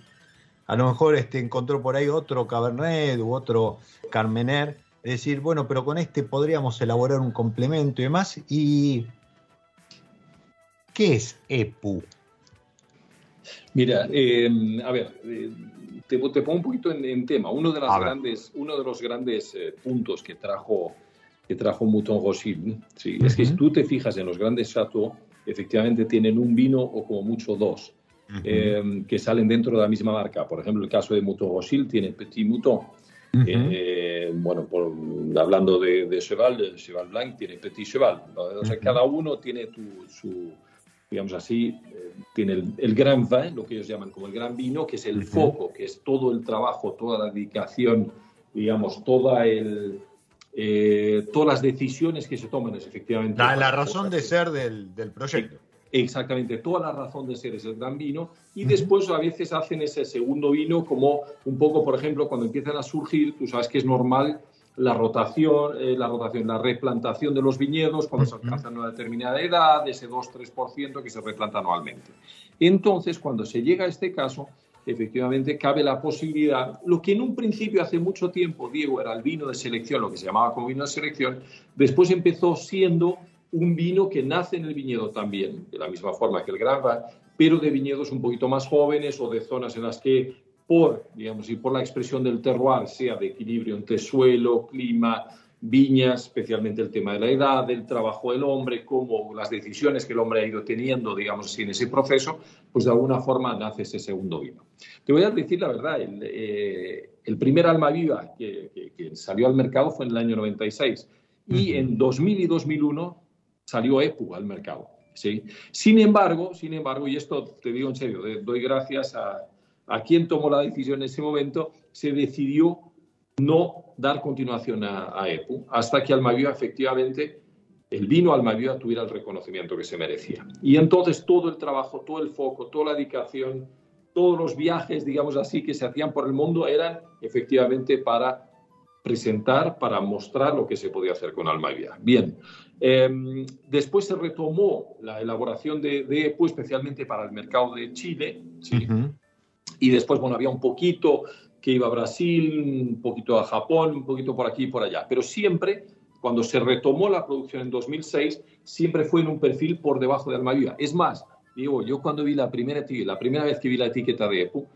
a lo mejor este, encontró por ahí otro Cabernet u otro Carmener, decir, bueno, pero con este podríamos elaborar un complemento y demás, y ¿Qué es EPU? Mira, em, a ver, eh, te, pongo un poquito en, tema. Uno de, las grandes, uno de los grandes eh, puntos que trajo, que trajo Mouton Rothschild sí, es que si tú te fijas en los grandes chateaux, efectivamente tienen un vino o como mucho dos. Em, que salen dentro de la misma marca. Por ejemplo, el caso de Mouton Rothschild tiene Petit Mouton. Eh, bueno, hablando de, Cheval, Cheval Blanc tiene Petit Cheval. O sea, cada uno tiene su, digamos así, eh, tiene el, gran vin, lo que ellos llaman como el gran vino, que es el foco, que es todo el trabajo, toda la dedicación, digamos, toda el, eh, todas las decisiones que se toman es efectivamente... La, razón de ser del, proyecto. Exactamente, toda la razón de ser es el gran vino y después a veces hacen ese segundo vino como un poco, por ejemplo, cuando empiezan a surgir, tú sabes que es normal la rotación, eh, la rotación, la replantación de los viñedos cuando se alcanzan una determinada edad, ese 2-3% que se replanta anualmente. Entonces, cuando se llega a este caso, efectivamente cabe la posibilidad, lo que en un principio hace mucho tiempo, Diego, era el vino de selección, lo que se llamaba como vino de selección, después empezó siendo un vino que nace en el viñedo también, de la misma forma que el Gran pero de viñedos un poquito más jóvenes o de zonas en las que por, digamos, y por la expresión del terroir, sea de equilibrio entre suelo, clima, viñas, especialmente el tema de la edad, del trabajo del hombre, como las decisiones que el hombre ha ido teniendo, digamos así, en ese proceso, pues de alguna forma nace ese segundo vino. Te voy a decir la verdad, el, eh, primer alma viva que, salió al mercado fue en el año 96 y en 2000 y 2001 salió EPU al mercado. ¿sí? Sin embargo, sin embargo, y esto te digo en serio, doy gracias a, a quien tomó la decisión en ese momento, se decidió no dar continuación a, EPU hasta que Almaviva efectivamente, el vino Almaviva tuviera el reconocimiento que se merecía. Y entonces todo el trabajo, todo el foco, toda la dedicación, todos los viajes, digamos así, que se hacían por el mundo eran efectivamente para presentar, para mostrar lo que se podía hacer con Almaviva. Bien, em, después se retomó la elaboración de, EPU especialmente para el mercado de Chile, ¿sí? Y después, bueno, había un poquito que iba a Brasil, un poquito a Japón, un poquito por aquí y por allá. Pero siempre, cuando se retomó la producción en 2006, siempre fue en un perfil por debajo de Almaviva. Es más, digo, yo cuando vi la primera, la primera vez que vi la etiqueta de EPU,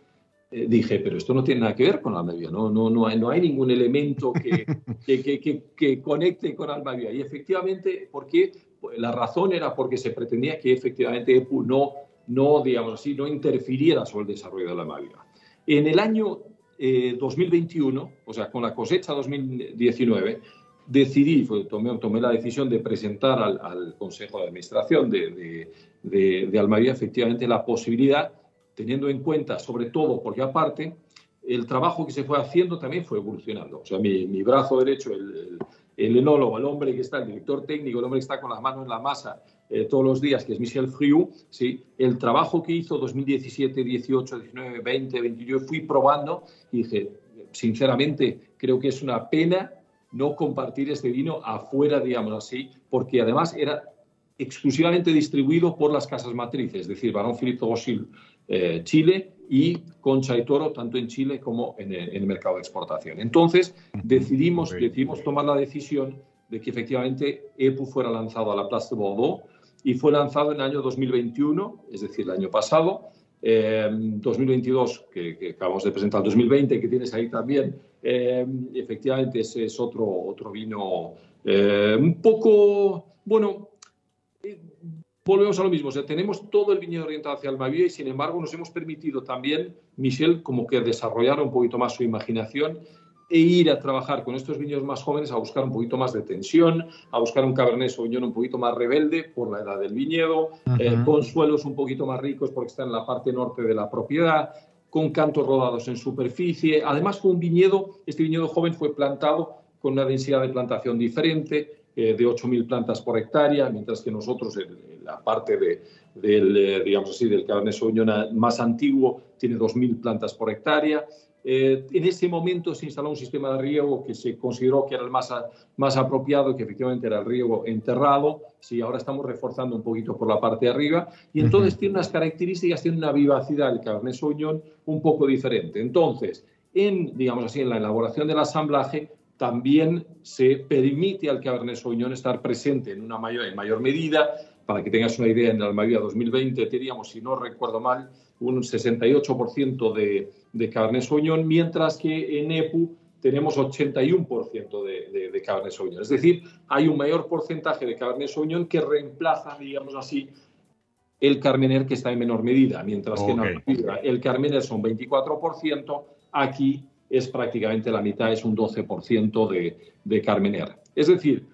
eh, dije, pero esto no tiene nada que ver con Almaviva, no, no, no, hay, no hay ningún elemento que, que, que, que, conecte con Almaviva. Y efectivamente, porque la razón era porque se pretendía que efectivamente EPU no no, digamos así, no interfiriera sobre el desarrollo de la Navidad. En el año 2021, eh, o sea, con la cosecha 2019, decidí, tomé, tomé, la decisión de presentar al, Consejo de Administración de, de, de, efectivamente la posibilidad, teniendo en cuenta, sobre todo, porque aparte, el trabajo que se fue haciendo también fue evolucionando. O sea, mi, mi brazo derecho, el, el, enólogo, el hombre que está, el director técnico, el hombre que está con las manos en la masa eh, todos los días, que es Michel Friou, ¿sí? el trabajo que hizo 2017, 18, 19, 20, 21, fui probando y dije, sinceramente, creo que es una pena no compartir este vino afuera, digamos así, porque además era exclusivamente distribuido por las casas matrices, es decir, Barón Philippe Rothschild eh, Chile y Concha y Toro, tanto en Chile como en el, mercado de exportación. Entonces, decidimos, decidimos tomar la decisión de que efectivamente EPU fuera lanzado a la Place de Bordeaux y fue lanzado en el año 2021, es decir, el año pasado. 2022, eh, que, acabamos de presentar, 2020, que tienes ahí también, eh, efectivamente ese es otro, otro vino eh, un poco, bueno, volvemos a lo mismo, o tenemos todo el viñedo orientado hacia Almavía y sin embargo nos hemos permitido también, Michel, como que desarrollar un poquito más su imaginación e ir a trabajar con estos viñedos más jóvenes a buscar un poquito más de tensión, a buscar un Cabernet Sauvignon un poquito más rebelde por la edad del viñedo, eh, con suelos un poquito más ricos porque está en la parte norte de la propiedad, con cantos rodados en superficie. Además, fue un viñedo, este viñedo joven fue plantado con una densidad de plantación diferente, eh, de 8.000 plantas por hectárea, mientras que nosotros en, la parte de, del, eh, digamos así, del Cabernet Sauvignon más antiguo tiene 2.000 plantas por hectárea. Eh, en ese momento se instaló un sistema de riego que se consideró que era el más, más apropiado, que efectivamente era el riego enterrado. Sí, ahora estamos reforzando un poquito por la parte de arriba. Y entonces tiene unas características, tiene una vivacidad el Cabernet Sauvignon un poco diferente. Entonces, en, digamos así, en la elaboración del asamblaje, también se permite al Cabernet Sauvignon estar presente en una mayor, en mayor medida. Para que tengas una idea, en Almaviva 2020 teníamos, si no recuerdo mal, un 68% de, de Cabernet Sauvignon, mientras que en EPU tenemos 81% de, de, Cabernet Sauvignon. Es decir, hay un mayor porcentaje de Cabernet Sauvignon que reemplaza, digamos así, el Carmener que está en menor medida, mientras que en el Carmener son 24%, aquí es prácticamente la mitad, es un 12% de, de Carmener. Es decir,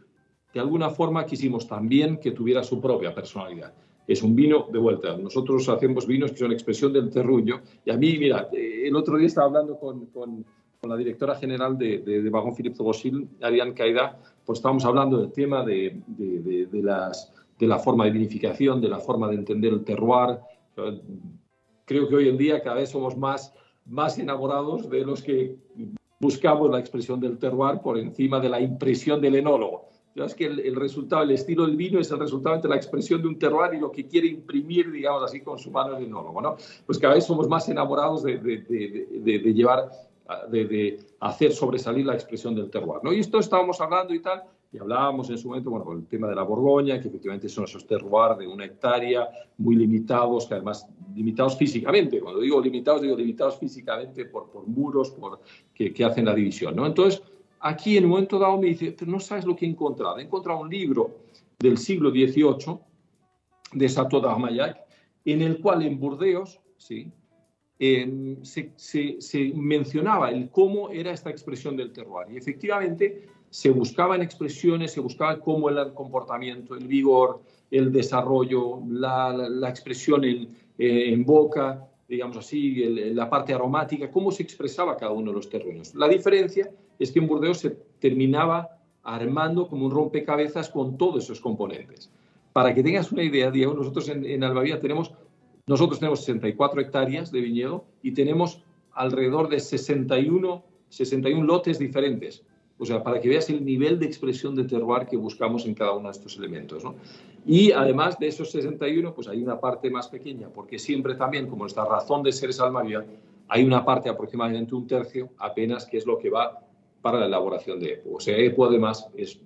de alguna forma quisimos también que tuviera su propia personalidad es un vino de vuelta. Nosotros hacemos vinos que son expresión del terruño. Y a mí, mira, eh, el otro día estaba hablando con, con, la directora general de, de, de Philippe Philippe Gossil, Ariane pues estábamos hablando del tema de, de, las, de la forma de vinificación, de la forma de entender el terroir. Creo que hoy en día cada vez somos más, más enamorados de los que buscamos la expresión del terroir por encima de la impresión del enólogo es que el, resultado, el estilo del vino es el resultado entre la expresión de un terroir y lo que quiere imprimir, digamos así, con su mano el enólogo, ¿no? Pues cada vez somos más enamorados de, de, llevar, de, hacer sobresalir la expresión del terroir, ¿no? Y esto estábamos hablando y tal, y hablábamos en su momento, bueno, con el tema de la Borgoña, que efectivamente son esos terroirs de una hectárea, muy limitados, que además limitados físicamente, cuando digo limitados, digo limitados físicamente por, por muros, por, que, que hacen la división, ¿no? Entonces, aquí en un momento dado me dice, pero no sabes lo que he encontrado. He encontrado un libro del siglo XVIII de Sato d'Armagnac, en el cual en Burdeos ¿sí? se, mencionaba el cómo era esta expresión del terroir. Y efectivamente se buscaban expresiones, se buscaba cómo era el comportamiento, el vigor, el desarrollo, la, expresión en, eh, en boca, digamos así, la parte aromática, cómo se expresaba cada uno de los terrenos. La diferencia es que en Burdeos se terminaba armando como un rompecabezas con todos esos componentes. Para que tengas una idea, Diego, nosotros en, en Albavía tenemos, nosotros tenemos 64 hectáreas de viñedo y tenemos alrededor de 61, 61 lotes diferentes. O sea, para que veas el nivel de expresión de terroir que buscamos en cada uno de estos elementos. Y además de esos 61, pues hay una parte más pequeña, porque siempre también, como nuestra razón de ser es Almavia, hay una parte aproximadamente un tercio apenas que es lo que va para la elaboración de EPO. O sea, EPO además es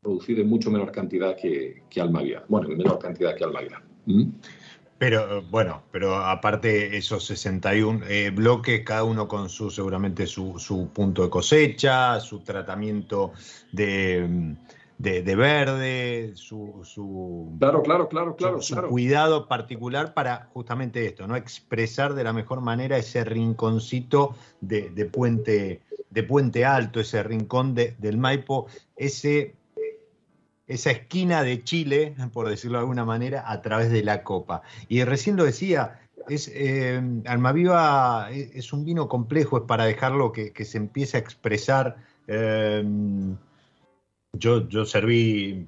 producido en mucho menor cantidad que, que. Bueno, en menor cantidad que Almavia. ¿Mm? Pero bueno, pero aparte esos 61 eh, bloques, cada uno con su seguramente su, su punto de cosecha, su tratamiento de, de, verde, su, su, claro, claro, claro, claro, su, cuidado particular para justamente esto, ¿no? Expresar de la mejor manera ese rinconcito de, de puente, de puente alto, ese rincón de, del Maipo, ese esa esquina de Chile, por decirlo de alguna manera, a través de la copa. Y recién lo decía, es, eh, Almaviva es, un vino complejo, es para dejarlo que, se empiece a expresar. Eh, yo, yo serví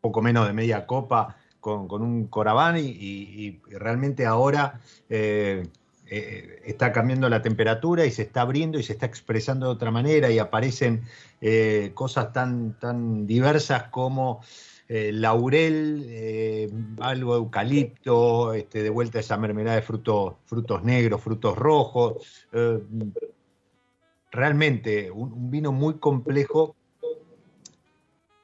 poco menos de media copa con, un Coraván y, realmente ahora eh, eh, está cambiando la temperatura y se está abriendo y se está expresando de otra manera y aparecen eh, cosas tan, tan diversas como eh, laurel, algo de eucalipto, este, de vuelta esa mermelada de frutos, frutos negros, frutos rojos. realmente un, vino muy complejo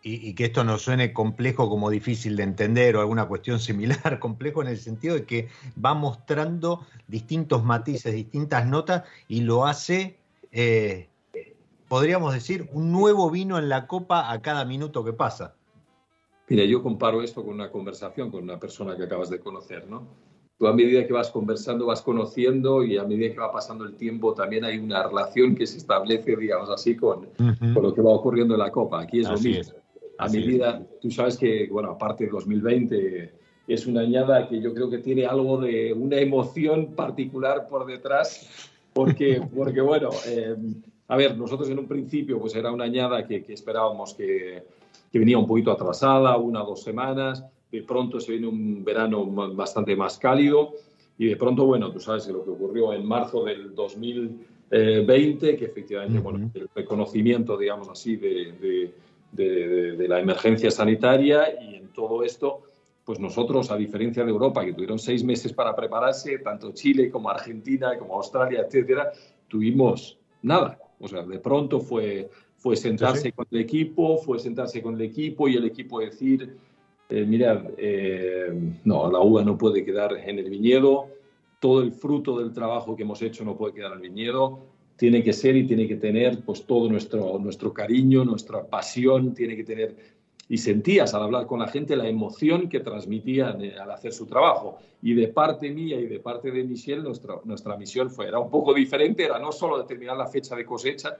y, que esto no suene complejo como difícil de entender o alguna cuestión (laughs) similar, complejo en el sentido de que va mostrando distintos matices, distintas notas y lo hace, eh, podríamos decir, un nuevo vino en la copa a cada minuto que pasa. Mira, yo comparo esto con una conversación con una persona que acabas de conocer, ¿no? Tú a medida que vas conversando, vas conociendo y a medida que va pasando el tiempo también hay una relación que se establece, digamos así, con, con lo que va ocurriendo en la Copa. Aquí es lo mismo a medida, tú sabes que, bueno, aparte de 2020, es una añada que yo creo que tiene algo de una emoción particular por detrás, porque, (laughs) porque bueno, eh, a ver, nosotros en un principio pues era una añada que, esperábamos que, que, venía un poquito atrasada, una o dos semanas, de pronto se viene un verano bastante más cálido y de pronto, bueno, tú sabes que lo que ocurrió en marzo del 2020, que efectivamente, bueno, el reconocimiento, digamos así, de de, la emergencia sanitaria y en todo esto, pues nosotros, a diferencia de Europa, que tuvieron seis meses para prepararse, tanto Chile como Argentina, como Australia, etcétera, tuvimos nada. O sea, de pronto fue, fue sentarse con el equipo, fue sentarse con el equipo y el equipo decir, eh, mirad, eh, no, la uva no puede quedar en el viñedo, todo el fruto del trabajo que hemos hecho no puede quedar en el viñedo, tiene que ser y tiene que tener pues todo nuestro, nuestro cariño, nuestra pasión, tiene que tener... Y sentías al hablar con la gente la emoción que transmitían al hacer su trabajo. Y de parte mía y de parte de Michelle, nuestra, nuestra misión fue, era un poco diferente, era no solo determinar la fecha de cosecha,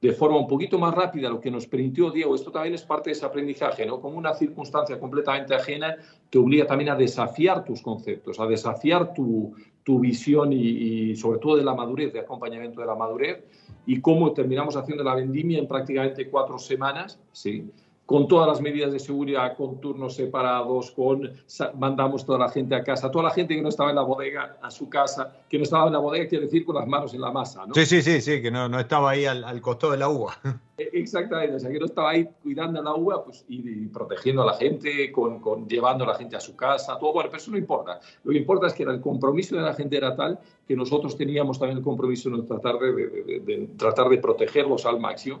de forma un poquito más rápida, lo que nos permitió, Diego, esto también es parte de ese aprendizaje, ¿no? Como una circunstancia completamente ajena te obliga también a desafiar tus conceptos, a desafiar tu, tu visión y, sobre todo de la madurez, de acompañamiento de la madurez, y cómo terminamos haciendo la vendimia en prácticamente cuatro semanas, ¿sí? Con todas las medidas de seguridad, con turnos separados, con mandamos toda la gente a casa, toda la gente que no estaba en la bodega a su casa, que no estaba en la bodega quiere decir con las manos en la masa, ¿no? Sí, sí, sí, sí, que no, no estaba ahí al, al costado de la uva. (laughs) E, exactamente, o sea, que no estaba ahí cuidando la uva pues, y, protegiendo a la gente, con, con, llevando a la gente a su casa, todo, bueno, pero eso no importa. Lo que importa es que era el compromiso de la gente era tal que nosotros teníamos también el compromiso de tratar de, de, de tratar de protegerlos al máximo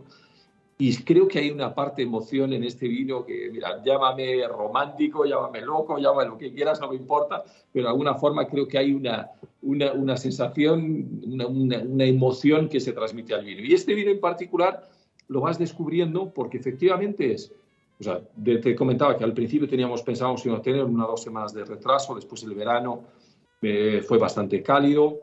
y creo que hay una parte emoción en este vino que, mira, llámame romántico, llámame loco, llámame lo que quieras, no me importa, pero de alguna forma creo que hay una, una, una sensación, una, una, emoción que se transmite al vino. Y este vino en particular lo vas descubriendo porque efectivamente es, o sea, te comentaba que al principio teníamos, pensábamos que iba a tener una o dos semanas de retraso, después el verano eh, fue bastante cálido,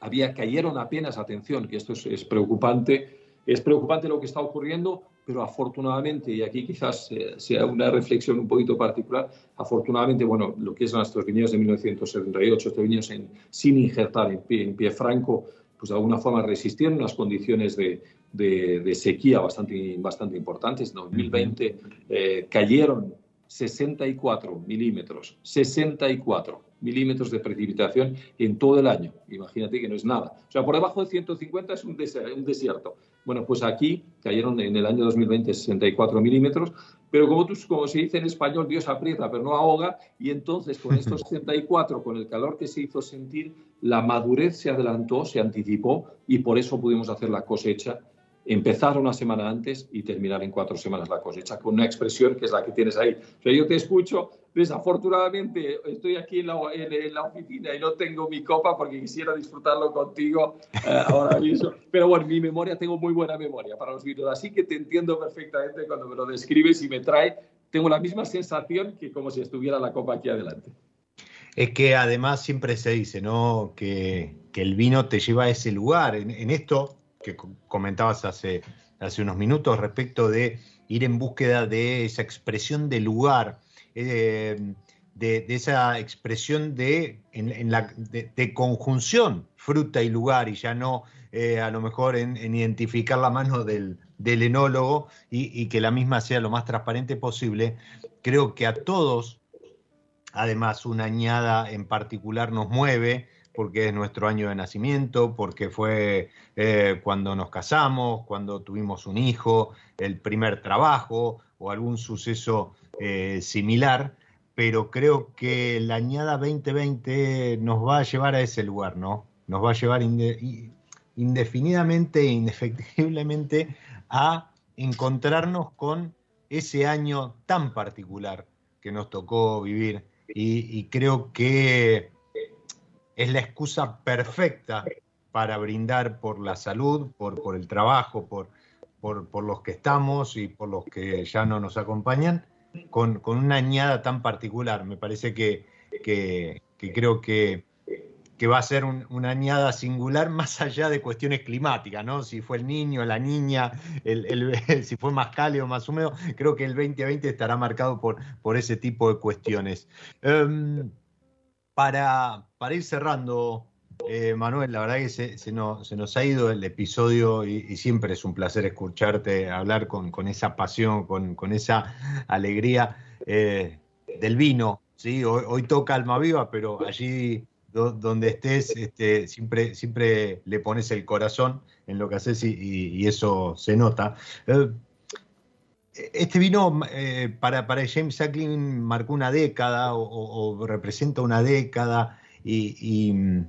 había, cayeron apenas, atención, que esto es, es preocupante, es preocupante lo que está ocurriendo, pero afortunadamente, y aquí quizás sea una reflexión un poquito particular, afortunadamente, bueno, lo que es nuestros viñedos de 1978, estos viñedos sin injertar en pie, en pie franco, pues de alguna forma resistieron unas condiciones de, de, sequía bastante, bastante importantes. En 2020 eh, cayeron 64 milímetros, 64 milímetros de precipitación en todo el año. Imagínate que no es nada. O sea, por debajo de 150 es un desierto. Bueno, pues aquí cayeron en el año 2020 64 milímetros, pero como, tú, como se dice en español, Dios aprieta pero no ahoga, y entonces con estos (laughs) 64, con el calor que se hizo sentir, la madurez se adelantó, se anticipó, y por eso pudimos hacer la cosecha empezar una semana antes y terminar en cuatro semanas la cosecha, con una expresión que es la que tienes ahí. O sea, yo te escucho, desafortunadamente estoy aquí en la, en, la oficina y no tengo mi copa porque quisiera disfrutarlo contigo eh, ahora mismo. Pero bueno, mi memoria, tengo muy buena memoria para los vídeos, así que te entiendo perfectamente cuando me lo describes y me trae, tengo la misma sensación que como si estuviera la copa aquí adelante. Es que además siempre se dice, ¿no? Que, que el vino te lleva a ese lugar. En, en esto, que comentabas hace, hace unos minutos respecto de ir en búsqueda de esa expresión de lugar, eh, de, esa expresión de, en, la, de, conjunción fruta y lugar y ya no eh, a lo mejor en, identificar la mano del, del enólogo y, y, que la misma sea lo más transparente posible, creo que a todos, además una añada en particular nos mueve, porque es nuestro año de nacimiento, porque fue eh, cuando nos casamos, cuando tuvimos un hijo, el primer trabajo o algún suceso eh, similar, pero creo que la añada 2020 nos va a llevar a ese lugar, ¿no? Nos va a llevar indefinidamente e indefectiblemente a encontrarnos con ese año tan particular que nos tocó vivir y, creo que es la excusa perfecta para brindar por la salud, por, por el trabajo, por, por, los que estamos y por los que ya no nos acompañan, con, una añada tan particular. Me parece que, que, creo que, que, va a ser una añada singular más allá de cuestiones climáticas, ¿no? Si fue el niño, la niña, (laughs) si fue más cálido, más húmedo, creo que el 2020 estará marcado por, por ese tipo de cuestiones. Em, para, para ir cerrando, eh, Manuel, la verdad que se, nos, ha ido el episodio y, siempre es un placer escucharte hablar con, esa pasión, con, esa alegría eh, del vino. ¿sí? Hoy, toca Alma Viva, pero allí donde estés este, siempre, siempre le pones el corazón en lo que haces y, eso se nota. Eh, este vino para, para James Sacklin marcó una década o, representa una década y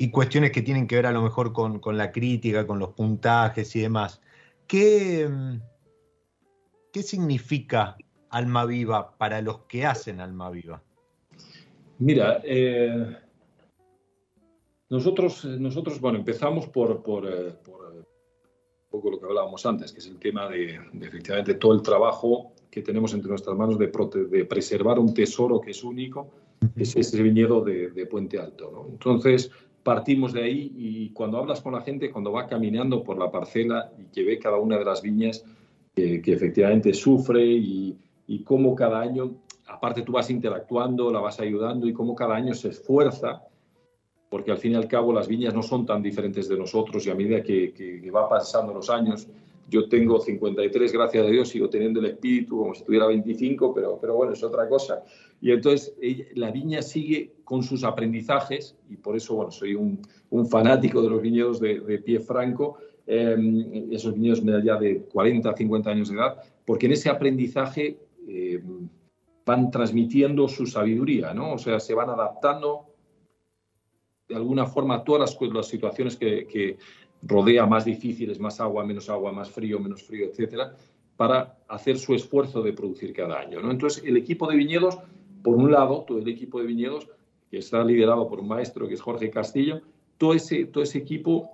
y cuestiones que tienen que ver a lo mejor con, la crítica, con los puntajes y demás. ¿Qué, ¿Qué significa Alma Viva para los que hacen Alma Viva? Mira, eh, nosotros, nosotros, bueno, empezamos por, eh, poco lo que hablábamos antes, que es el tema de, efectivamente todo el trabajo que tenemos entre nuestras manos de, de, preservar un tesoro que es único, que es ese viñedo de, Puente Alto. Entonces, partimos de ahí y cuando hablas con la gente, cuando va caminando por la parcela y que ve cada una de las viñas que, efectivamente sufre y, y cómo cada año, aparte tú vas interactuando, la vas ayudando y cómo cada año se esfuerza, porque al fin y al cabo las viñas no son tan diferentes de nosotros y a medida que, que va pasando los años, yo tengo 53, gracias a Dios, sigo teniendo el espíritu como si tuviera 25, pero, pero bueno, es otra cosa. Y entonces la viña sigue con sus aprendizajes, y por eso, bueno, soy un, fanático de los viñedos de, pie franco, em, esos viñedos ya de 40, 50 años de edad, porque en ese aprendizaje em, van transmitiendo su sabiduría, ¿no? O sea, se van adaptando de alguna forma todas las, situaciones que, que, rodea más difíciles, más agua, menos agua, más frío, menos frío, etcétera, para hacer su esfuerzo de producir cada año. ¿no? Entonces, el equipo de viñedos, por un lado, todo el equipo de viñedos, que está liderado por un maestro que es Jorge Castillo, todo ese, todo ese equipo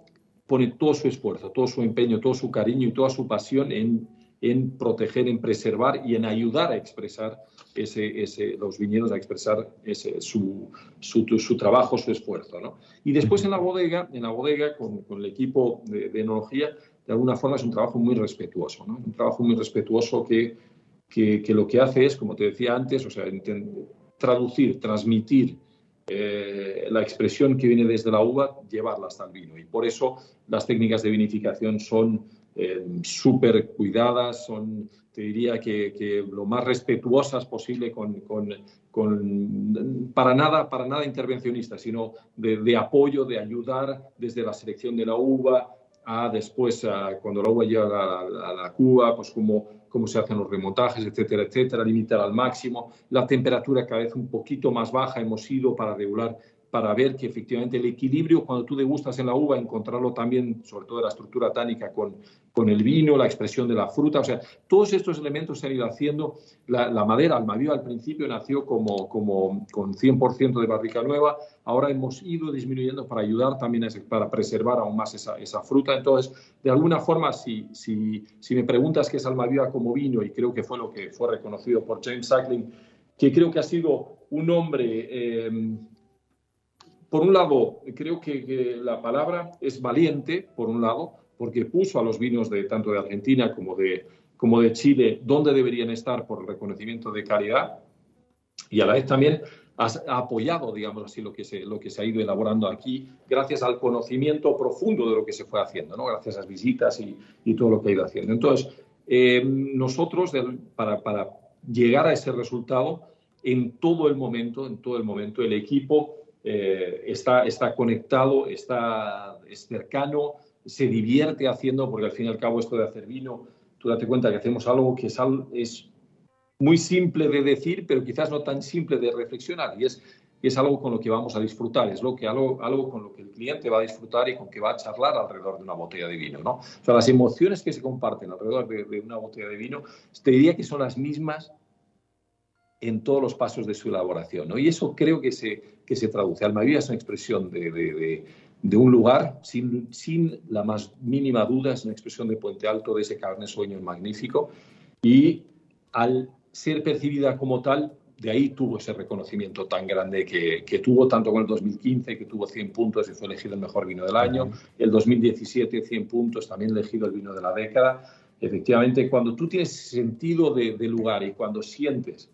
pone todo su esfuerzo, todo su empeño, todo su cariño y toda su pasión en en proteger, en preservar y en ayudar a expresar ese, ese, los viñedos, a expresar ese, su, su, trabajo, su esfuerzo. ¿no? Y después en la bodega, en la bodega con, con el equipo de, de, enología, de alguna forma es un trabajo muy respetuoso, ¿no? un trabajo muy respetuoso que, que, que, lo que hace es, como te decía antes, o sea, traducir, transmitir eh, la expresión que viene desde la uva, llevarla hasta el vino. Y por eso las técnicas de vinificación son eh, súper cuidadas, son, te diría que, lo más respetuosas posible con, para, nada, para nada intervencionistas, sino de, apoyo, de ayudar desde la selección de la uva a después, cuando la uva llega a, la cuba, pues cómo, cómo se hacen los remontajes, etcétera, etcétera, limitar al máximo, la temperatura cada vez un poquito más baja hemos ido para regular para ver que efectivamente el equilibrio, cuando tú degustas en la uva, encontrarlo también, sobre todo la estructura tánica con, con el vino, la expresión de la fruta, o sea, todos estos elementos se han ido haciendo. La, la madera, Almaviva al principio nació como, como con 100% de barrica nueva, ahora hemos ido disminuyendo para ayudar también a, para preservar aún más esa, esa, fruta. Entonces, de alguna forma, si, si, si me preguntas qué es Almaviva como vino, y creo que fue lo que fue reconocido por James Sackling, que creo que ha sido un hombre... Eh, por un lado, creo que, la palabra es valiente, por un lado, porque puso a los vinos de tanto de Argentina como de, como de Chile donde deberían estar por el reconocimiento de calidad y a la vez también ha, apoyado, digamos así, lo que, se, lo que se ha ido elaborando aquí gracias al conocimiento profundo de lo que se fue haciendo, ¿no? gracias a las visitas y, todo lo que ha ido haciendo. Entonces, eh, nosotros, para, para llegar a ese resultado, en todo el momento, en todo el momento, el equipo eh, está, está conectado, está es cercano, se divierte haciendo, porque al fin y al cabo esto de hacer vino, tú date cuenta que hacemos algo que es, es muy simple de decir, pero quizás no tan simple de reflexionar. Y es, es algo con lo que vamos a disfrutar, es lo que, algo, algo con lo que el cliente va a disfrutar y con que va a charlar alrededor de una botella de vino. ¿no? O sea, las emociones que se comparten alrededor de, una botella de vino, te diría que son las mismas en todos los pasos de su elaboración. ¿no? Y eso creo que se, que se traduce. Almaviva es una expresión de, de, de un lugar, sin, sin, la más mínima duda, es una expresión de Puente Alto, de ese carne sueño magnífico. Y al ser percibida como tal, de ahí tuvo ese reconocimiento tan grande que, que, tuvo tanto con el 2015, que tuvo 100 puntos y fue elegido el mejor vino del año, el 2017 100 puntos, también elegido el vino de la década. Efectivamente, cuando tú tienes sentido de, lugar y cuando sientes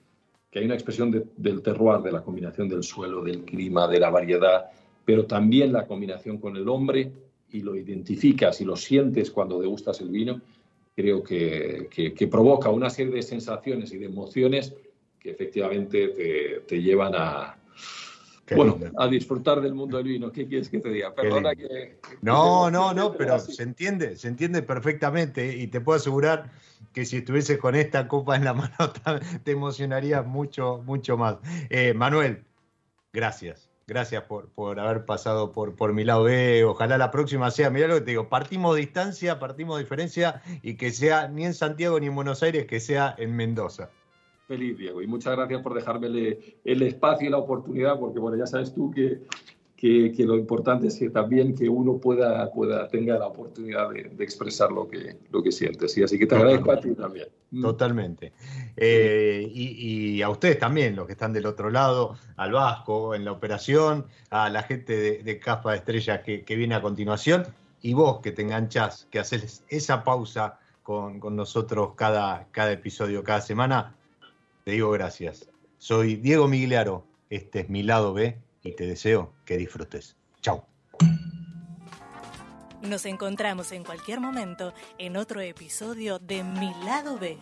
que hay una expresión del terroir, de la combinación del suelo, del clima, de la variedad, pero también la combinación con el hombre, y lo identificas y lo sientes cuando degustas el vino, creo que, que provoca una serie de sensaciones y de emociones que efectivamente te, llevan a, bueno, a disfrutar del mundo del vino. ¿Qué quieres que te diga? Perdona que, No, no, no, pero se entiende, se entiende perfectamente y te puedo asegurar que si estuvieses con esta copa en la (laughs) mano te emocionarías mucho, mucho más. Eh, Manuel, gracias. Gracias por, por haber pasado por, por mi lado B. Ojalá la próxima sea, mira lo que te digo, partimos distancia, partimos diferencia y que sea ni en Santiago ni en Buenos Aires, que sea en Mendoza feliz, Diego. Y muchas gracias por dejarme el, espacio y la oportunidad, porque bueno, ya sabes tú que, que, lo importante es que también que uno pueda, pueda tenga la oportunidad de, expresar lo que, lo que sientes. Y así que te agradezco a ti también. Mm. Totalmente. Eh, y, a ustedes también, los que están del otro lado, al Vasco, en la operación, a la gente de, de Capa de Estrella que, que, viene a continuación, y vos que te enganchás, que haces esa pausa con, con nosotros cada, cada episodio, cada semana te digo gracias. Soy Diego Migliaro, este es mi lado B y te deseo que disfrutes. Chao. Nos encontramos en cualquier momento en otro episodio de Mi lado B.